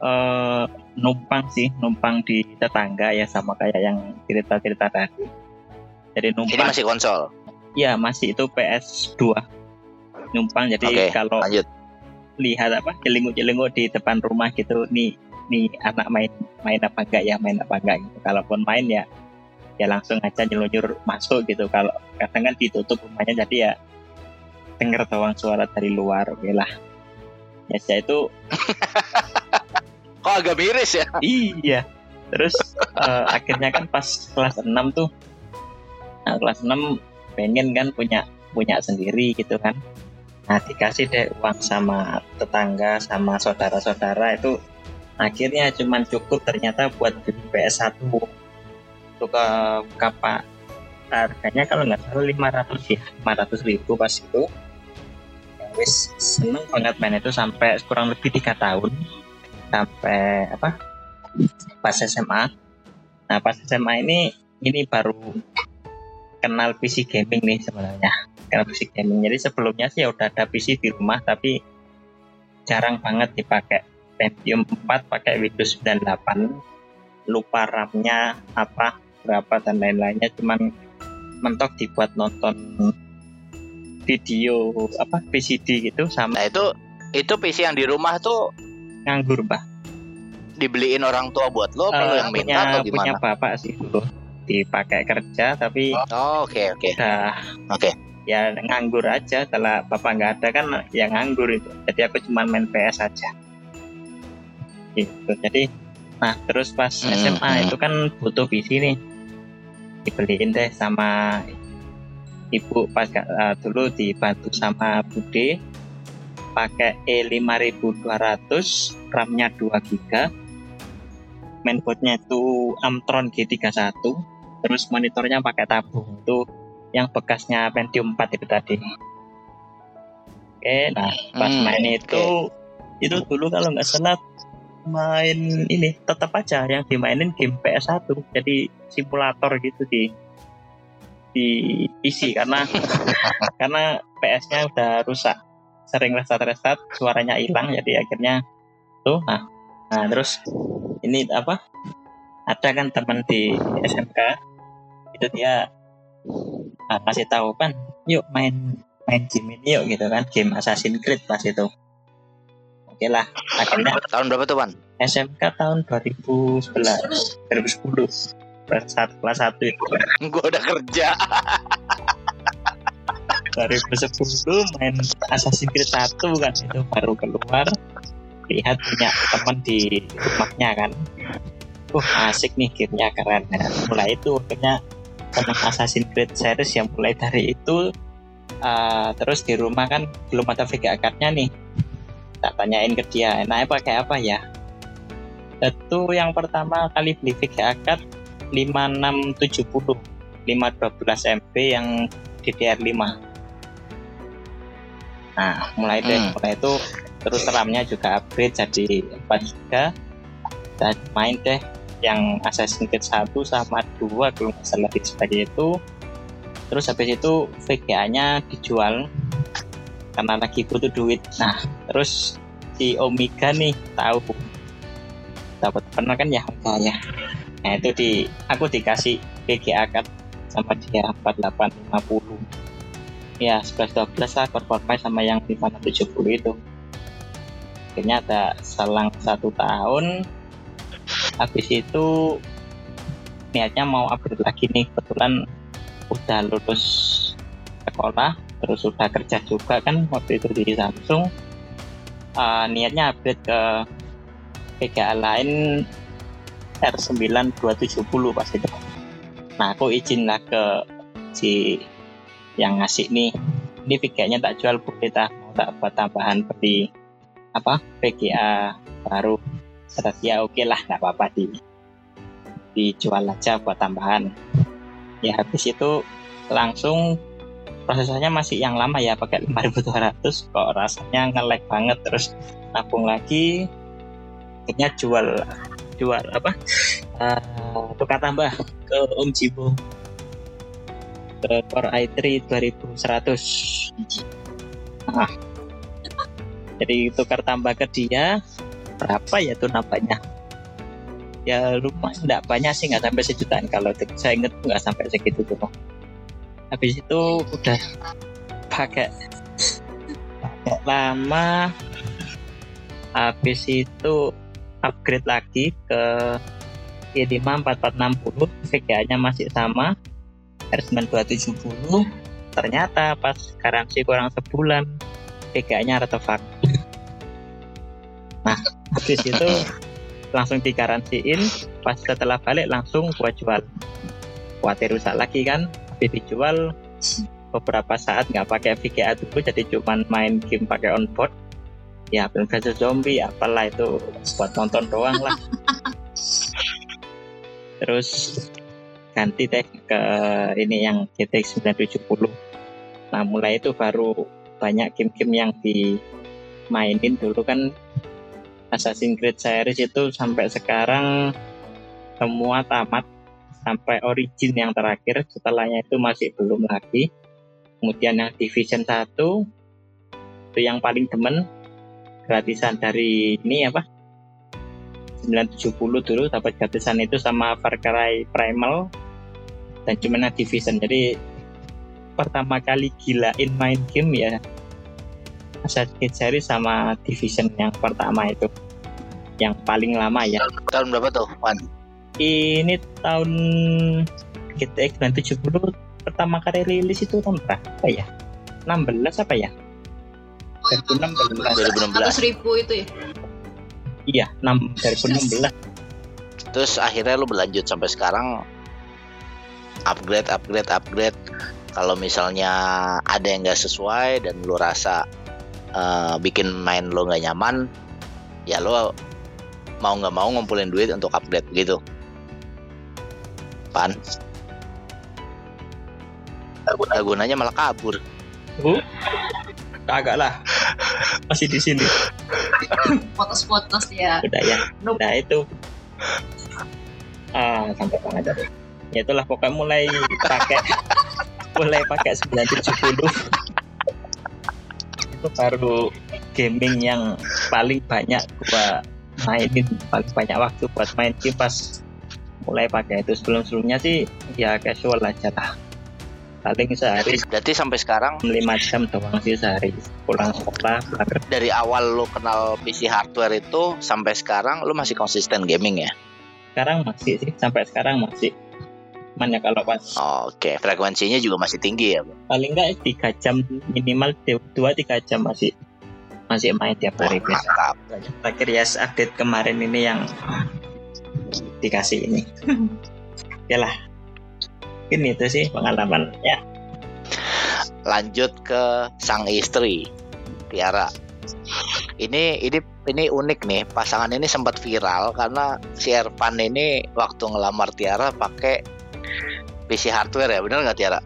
eh, numpang sih numpang di tetangga ya sama kayak yang cerita-cerita tadi. Jadi Ini numpang. masih konsol. ya masih itu PS2 numpang jadi Oke, kalau lanjut. lihat apa celinguk-celinguk di depan rumah gitu nih nih anak main main apa enggak ya main apa enggak gitu. Kalaupun main ya ya langsung aja nyelunyur masuk gitu. Kalau kadang kan ditutup rumahnya jadi ya denger doang suara dari luar oke lah. Ya saya itu Kok agak miris ya? iya. Terus eh, akhirnya kan pas kelas 6 tuh nah kelas 6 pengen kan punya punya sendiri gitu kan. Nah dikasih deh uang sama tetangga sama saudara-saudara itu akhirnya cuman cukup ternyata buat beli PS1 untuk ke kapal harganya kalau nggak salah 500 ya 500 ribu pas itu wis seneng banget main itu sampai kurang lebih tiga tahun. Sampai apa pas SMA nah pas SMA ini ini baru kenal PC gaming nih sebenarnya. Kenal PC gaming. Jadi sebelumnya sih ya udah ada PC di rumah tapi jarang banget dipakai. Pentium 4 pakai Windows 98 lupa RAM-nya apa berapa dan lain-lainnya. Cuman mentok dibuat nonton video apa VCD gitu sama Nah, itu itu PC yang di rumah tuh nganggur mbak dibeliin orang tua buat lo, apa lo Eh, yang minta punya atau punya gimana? bapak sih dulu dipakai kerja tapi Oh, oke oke. Oke. ya nganggur aja setelah bapak nggak ada kan ya nganggur itu jadi aku cuma main PS aja gitu jadi nah terus pas Hmm, SMA hmm. itu kan butuh PC nih dibeliin deh sama ibu pas eh, dulu dibantu sama bude pakai E E5200 RAM-nya 2 GB mainboardnya itu Amtron G31 terus monitornya pakai tabung. Itu yang bekasnya Pentium 4 itu tadi. Oke nah pas Hmm, main itu itu dulu kalau nggak salah main ini tetap aja yang dimainin game PS1 jadi simulator gitu di di PC karena karena PS-nya udah rusak. Sering restart restart suaranya hilang jadi akhirnya tuh nah nah terus ini apa ada kan teman di SMK itu dia ah, kasih tahu kan yuk main main game ini yuk gitu kan game Assassin's Creed pas itu. Oke lah akhirnya Tahun berapa tuh, Pan? SMK tahun 2011 2010 kelas satu kelas satu itu. Gue udah kerja. 2010 main Assassin's Creed 1 kan itu baru keluar. Lihat punya teman di rumahnya kan. Uh asik nih gamenya keren. Nah, mulai itu akhirnya teman Assassin's Creed series yang mulai dari itu uh, terus di rumah kan belum ada VGA card-nya nih. Tak tanyain ke dia enaknya pakai apa ya? Itu yang pertama kali beli VGA card 5670 512 MB yang DDR5 nah mulai deh Hmm. mulai itu terus RAM-nya juga upgrade jadi 4 GB dan main deh yang Assassin's Creed 1 sama 2 kalau nggak salah di sebagai itu. Terus habis itu VGA-nya dijual karena lagi butuh duit. Nah terus si Omega nih tahu? Dapat pernah kan ya Omega ya nah itu di aku dikasih VGA card sama dia 4850 ya 1112 lah performa sama yang 570 itu. Akhirnya ada selang satu tahun. Habis itu niatnya mau upgrade lagi nih. Kebetulan udah lulus sekolah terus udah kerja juga kan waktu itu di Samsung. Eh, niatnya upgrade ke VGA lain R9 270 pas itu nah aku izin lah ke si yang ngasih nih. Ini VGA nya tak jual bu kita tak buat tambahan beli apa VGA baru kata dia oke lah nggak apa-apa di dijual aja buat tambahan. Ya habis itu langsung prosesnya masih yang lama ya pakai 5200 kok rasanya nge-lag banget terus nabung lagi akhirnya jual jual apa? Uh, tukar tambah ke Om Jibo. Ke Core i3 2100 nah, jadi tukar tambah ke dia berapa ya tuh nambahnya ya lumayan enggak banyak sih nggak sampai sejutaan. Kalau saya inget nggak sampai segitu tuh. Habis itu udah pakai pakai lama. Habis itu upgrade lagi ke i5 4460 VGA nya masih sama R9 270 ternyata pas garansi kurang sebulan VGA nya artefak nah habis itu langsung digaransiin pas setelah balik langsung gua jual. Khawatir rusak lagi kan habis dijual beberapa saat nggak pakai VGA dulu jadi cuman main game pakai onboard ya vs Zombie apalah itu buat nonton doang lah. Terus ganti deh ke ini yang GTX 970 nah mulai itu baru banyak game-game yang dimainin. Dulu kan Assassin's Creed series itu sampai sekarang semua tamat sampai origin yang terakhir. Setelahnya itu masih belum lagi. Kemudian yang division 1 itu yang paling demen gratisan dari ini apa? 970 dulu dapat gratisan itu sama Far Cry Primal dan cuma division. Jadi pertama kali gilain main game ya Assassin's Creed sama division yang pertama itu yang paling lama ya. Tahun berapa tuh, Wan? ini tahun GTX 970 pertama kali rilis itu tahun berapa ya? 16 apa ya 2016 2016. ribu itu ya iya 6 2016 Terus akhirnya lu berlanjut sampai sekarang upgrade, upgrade, upgrade. Kalau misalnya ada yang nggak sesuai dan lu rasa eh, bikin main lo nggak nyaman, ya lo mau nggak mau ngumpulin duit untuk upgrade gitu. Pan. Guna gunanya malah kabur. Uh, kagak lah. Masih di sini. Fotos-fotos ya. Udah ya. Udah itu. Ah sampai tadi ya itulah pokoknya mulai pakai mulai pakai 970 itu baru gaming yang paling banyak gua mainin paling banyak waktu buat main game pas mulai pakai itu. Sebelum sebelumnya sih ya casual aja lah paling sehari. Berarti sampai sekarang? 5 jam doang sih sehari. Pulang sekolah dari awal lo kenal PC hardware itu sampai sekarang lo masih konsisten gaming ya? sekarang masih sih. Sampai sekarang masih. Cuman ya kalau pas Oke, frekuensinya juga masih tinggi ya. Paling enggak tiga jam minimal dua tiga jam masih masih main tiap hari biasa. mantap. terakhir ya update kemarin ini yang dikasih ini. Ya lah ini itu sih pengalaman ya Lanjut ke sang istri Tiara. Ini ini ini unik nih pasangan ini sempat viral karena si Ervan ini waktu ngelamar Tiara pakai PC hardware ya bener nggak Tiara?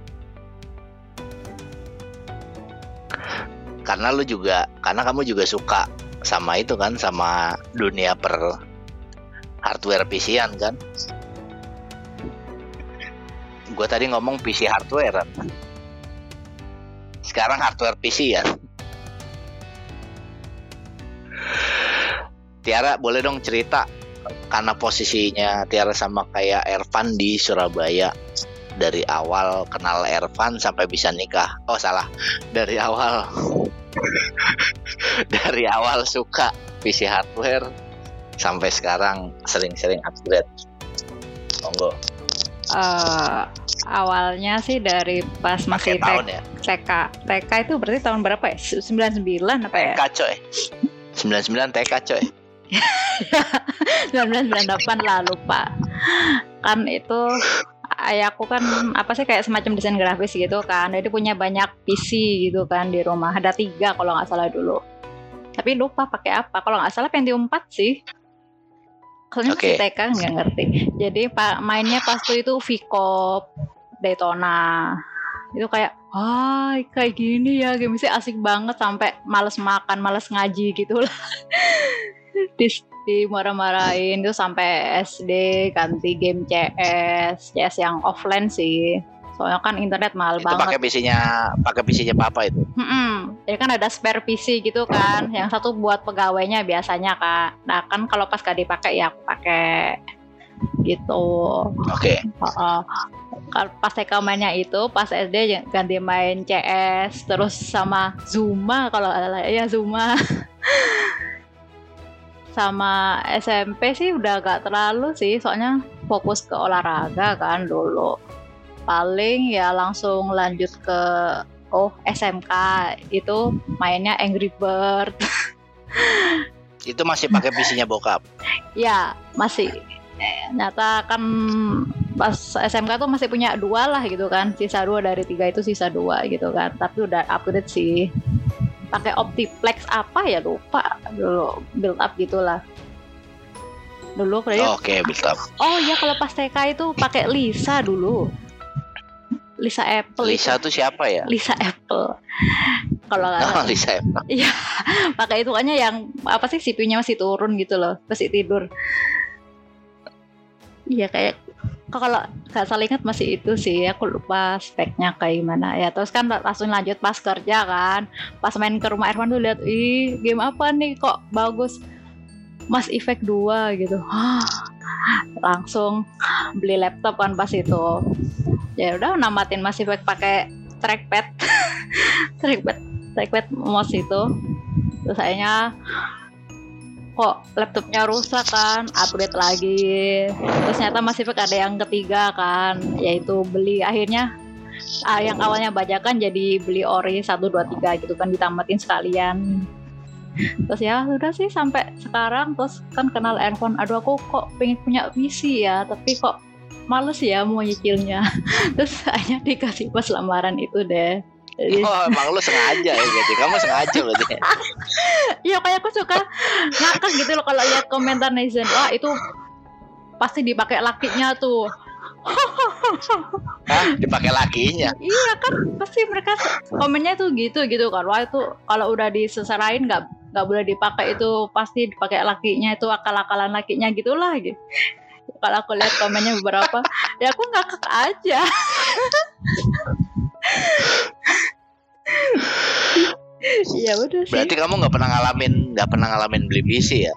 Karena lu juga karena kamu juga suka sama itu kan sama dunia per hardware PC-an kan? Gue tadi ngomong PC hardware sekarang hardware PC ya. Tiara boleh dong cerita karena posisinya Tiara sama kayak Ervan di Surabaya dari awal kenal Ervan sampai bisa nikah. Oh salah, dari awal dari awal suka PC hardware sampai sekarang sering-sering upgrade. Monggo eh, awalnya sih dari pas masih tahun ya. TK. TK itu berarti tahun berapa ya? 99 apa ya? TK coy. 99 TK coy. 1998 lah lupa. Kan itu ayahku kan apa sih kayak semacam desain grafis gitu kan. Jadi punya banyak PC gitu kan di rumah. Ada tiga kalau nggak salah dulu. Tapi lupa pakai apa. Kalau nggak salah Pentium 4 sih. Soalnya masih Oke. TK nggak ngerti. Jadi pak mainnya pas tuh itu Vicop, Daytona. Itu kayak, wah kayak gini ya gamesnya asik banget sampai males makan, males ngaji gitu lah. di, di marah-marahin itu sampai SD ganti game CS, CS yang offline sih. Soalnya kan internet mahal Itu banget. pakai PC-nya pakai PC-nya papa itu. Mm-mm. Jadi kan ada spare PC gitu kan. Yang satu buat pegawainya biasanya kak. Nah kan kalau pas gak dipakai ya aku pakai gitu. Oke. Heeh. Kalau pas TK mainnya itu pas SD ganti main CS terus sama Zuma kalau ada ya Zuma. sama SMP sih udah gak terlalu sih soalnya fokus ke olahraga kan dulu paling ya langsung lanjut ke oh SMK itu mainnya Angry Bird. Itu masih pakai PC-nya bokap. ya masih. Nyata kan pas SMK tuh masih punya dua lah gitu kan. Sisa dua dari tiga itu sisa dua gitu kan. Tapi udah upgrade sih. Pakai Optiplex apa ya? Lupa dulu. Build up gitulah. Dulu kayaknya Oke, build up. oh ya kalau pas TK itu pakai Lisa dulu Lisa Apple itu. Lisa tuh siapa ya? Lisa Apple kalau nggak Oh. Lisa. Iya, pakai itu kayaknya yang apa sih CPU-nya masih turun gitu loh, masih tidur. Iya kayak kalau nggak salah ingat masih itu sih, aku lupa speknya kayak gimana ya. Terus kan langsung lanjut pas kerja kan, pas main ke rumah Irfan tuh lihat, ih game apa nih kok bagus, Mas Effect 2 gitu. langsung beli laptop kan pas itu. Ya udah namatin Mas Effect pakai trackpad, trackpad, trackpad mouse itu. Terus akhirnya kok laptopnya rusak kan upgrade lagi. Terus ternyata masih ada yang ketiga kan yaitu beli. Akhirnya ah, yang awalnya bajakan jadi beli ori 1 2 3 gitu kan ditamatin sekalian. Terus ya udah sih sampai sekarang. Terus kan kenal handphone. Aduh aku kok pengen punya PC ya tapi kok males ya mau nyicilnya terus akhirnya dikasih pas lamaran itu deh Jadi- Oh, emang lu sengaja ya berarti. Kamu sengaja berarti. Iya kayak aku suka ngakak gitu loh kalau lihat komentar netizen. Wah itu pasti dipakai lakinya tuh. Hah, dipakai lakinya. Iya kan pasti mereka komennya tuh gitu gitu kan. Wah itu kalau udah diseserain nggak nggak boleh dipakai itu pasti dipakai lakinya itu akal-akalan lakinya gitulah gitu. Kalau aku lihat komennya beberapa, ya aku ngakak aja. Iya udah sih. Berarti kamu nggak pernah ngalamin nggak pernah ngalamin beli PC ya?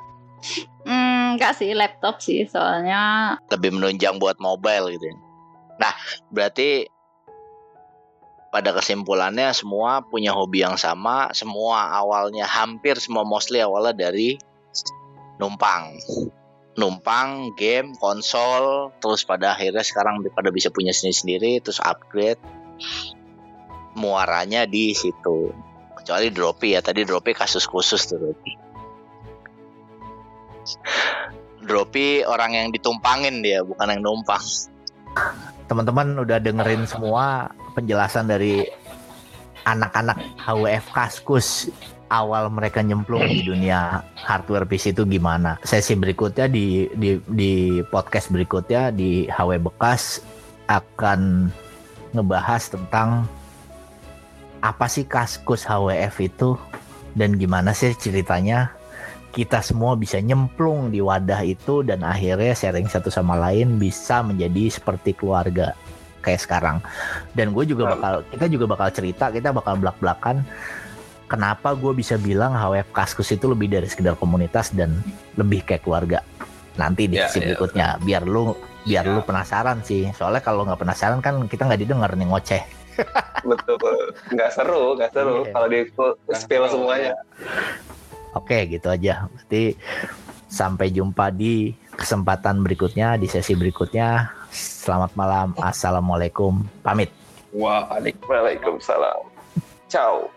Hmm, enggak sih laptop sih soalnya Lebih menunjang buat mobile gitu. ya. Nah, berarti pada kesimpulannya semua punya hobi yang sama, semua awalnya hampir semua mostly awalnya dari numpang. Numpang, game, konsol, terus pada akhirnya sekarang pada bisa punya sendiri-sendiri, terus upgrade. Muaranya di situ. Kecuali Dropi ya, tadi Dropi kasus khusus tuh Dropi. Dropi orang yang ditumpangin dia, bukan yang numpang. Teman-teman udah dengerin semua penjelasan dari anak-anak HWF Kaskus awal mereka nyemplung di dunia hardware PC itu gimana. Sesi berikutnya di di di podcast berikutnya di HW Bekas akan ngebahas tentang apa sih Kaskus HWF itu dan gimana sih ceritanya kita semua bisa nyemplung di wadah itu dan akhirnya sharing satu sama lain bisa menjadi seperti keluarga kayak sekarang. Dan gue juga bakal kita juga bakal cerita, kita bakal belak-belakan kenapa gue bisa bilang HWF Kaskus itu lebih dari sekedar komunitas dan lebih kayak keluarga. Nanti di Ya, sesi ya. berikutnya biar lu biar lu penasaran sih. Soalnya kalau nggak penasaran kan kita nggak didengar nih ngoceh. betul nggak seru nggak seru Iya. kalau di spill semuanya Oke, gitu aja. Berarti sampai jumpa di kesempatan berikutnya, di sesi berikutnya. Selamat malam. Assalamualaikum. Pamit. Waalaikumsalam. Waalaikumsalam. Ciao.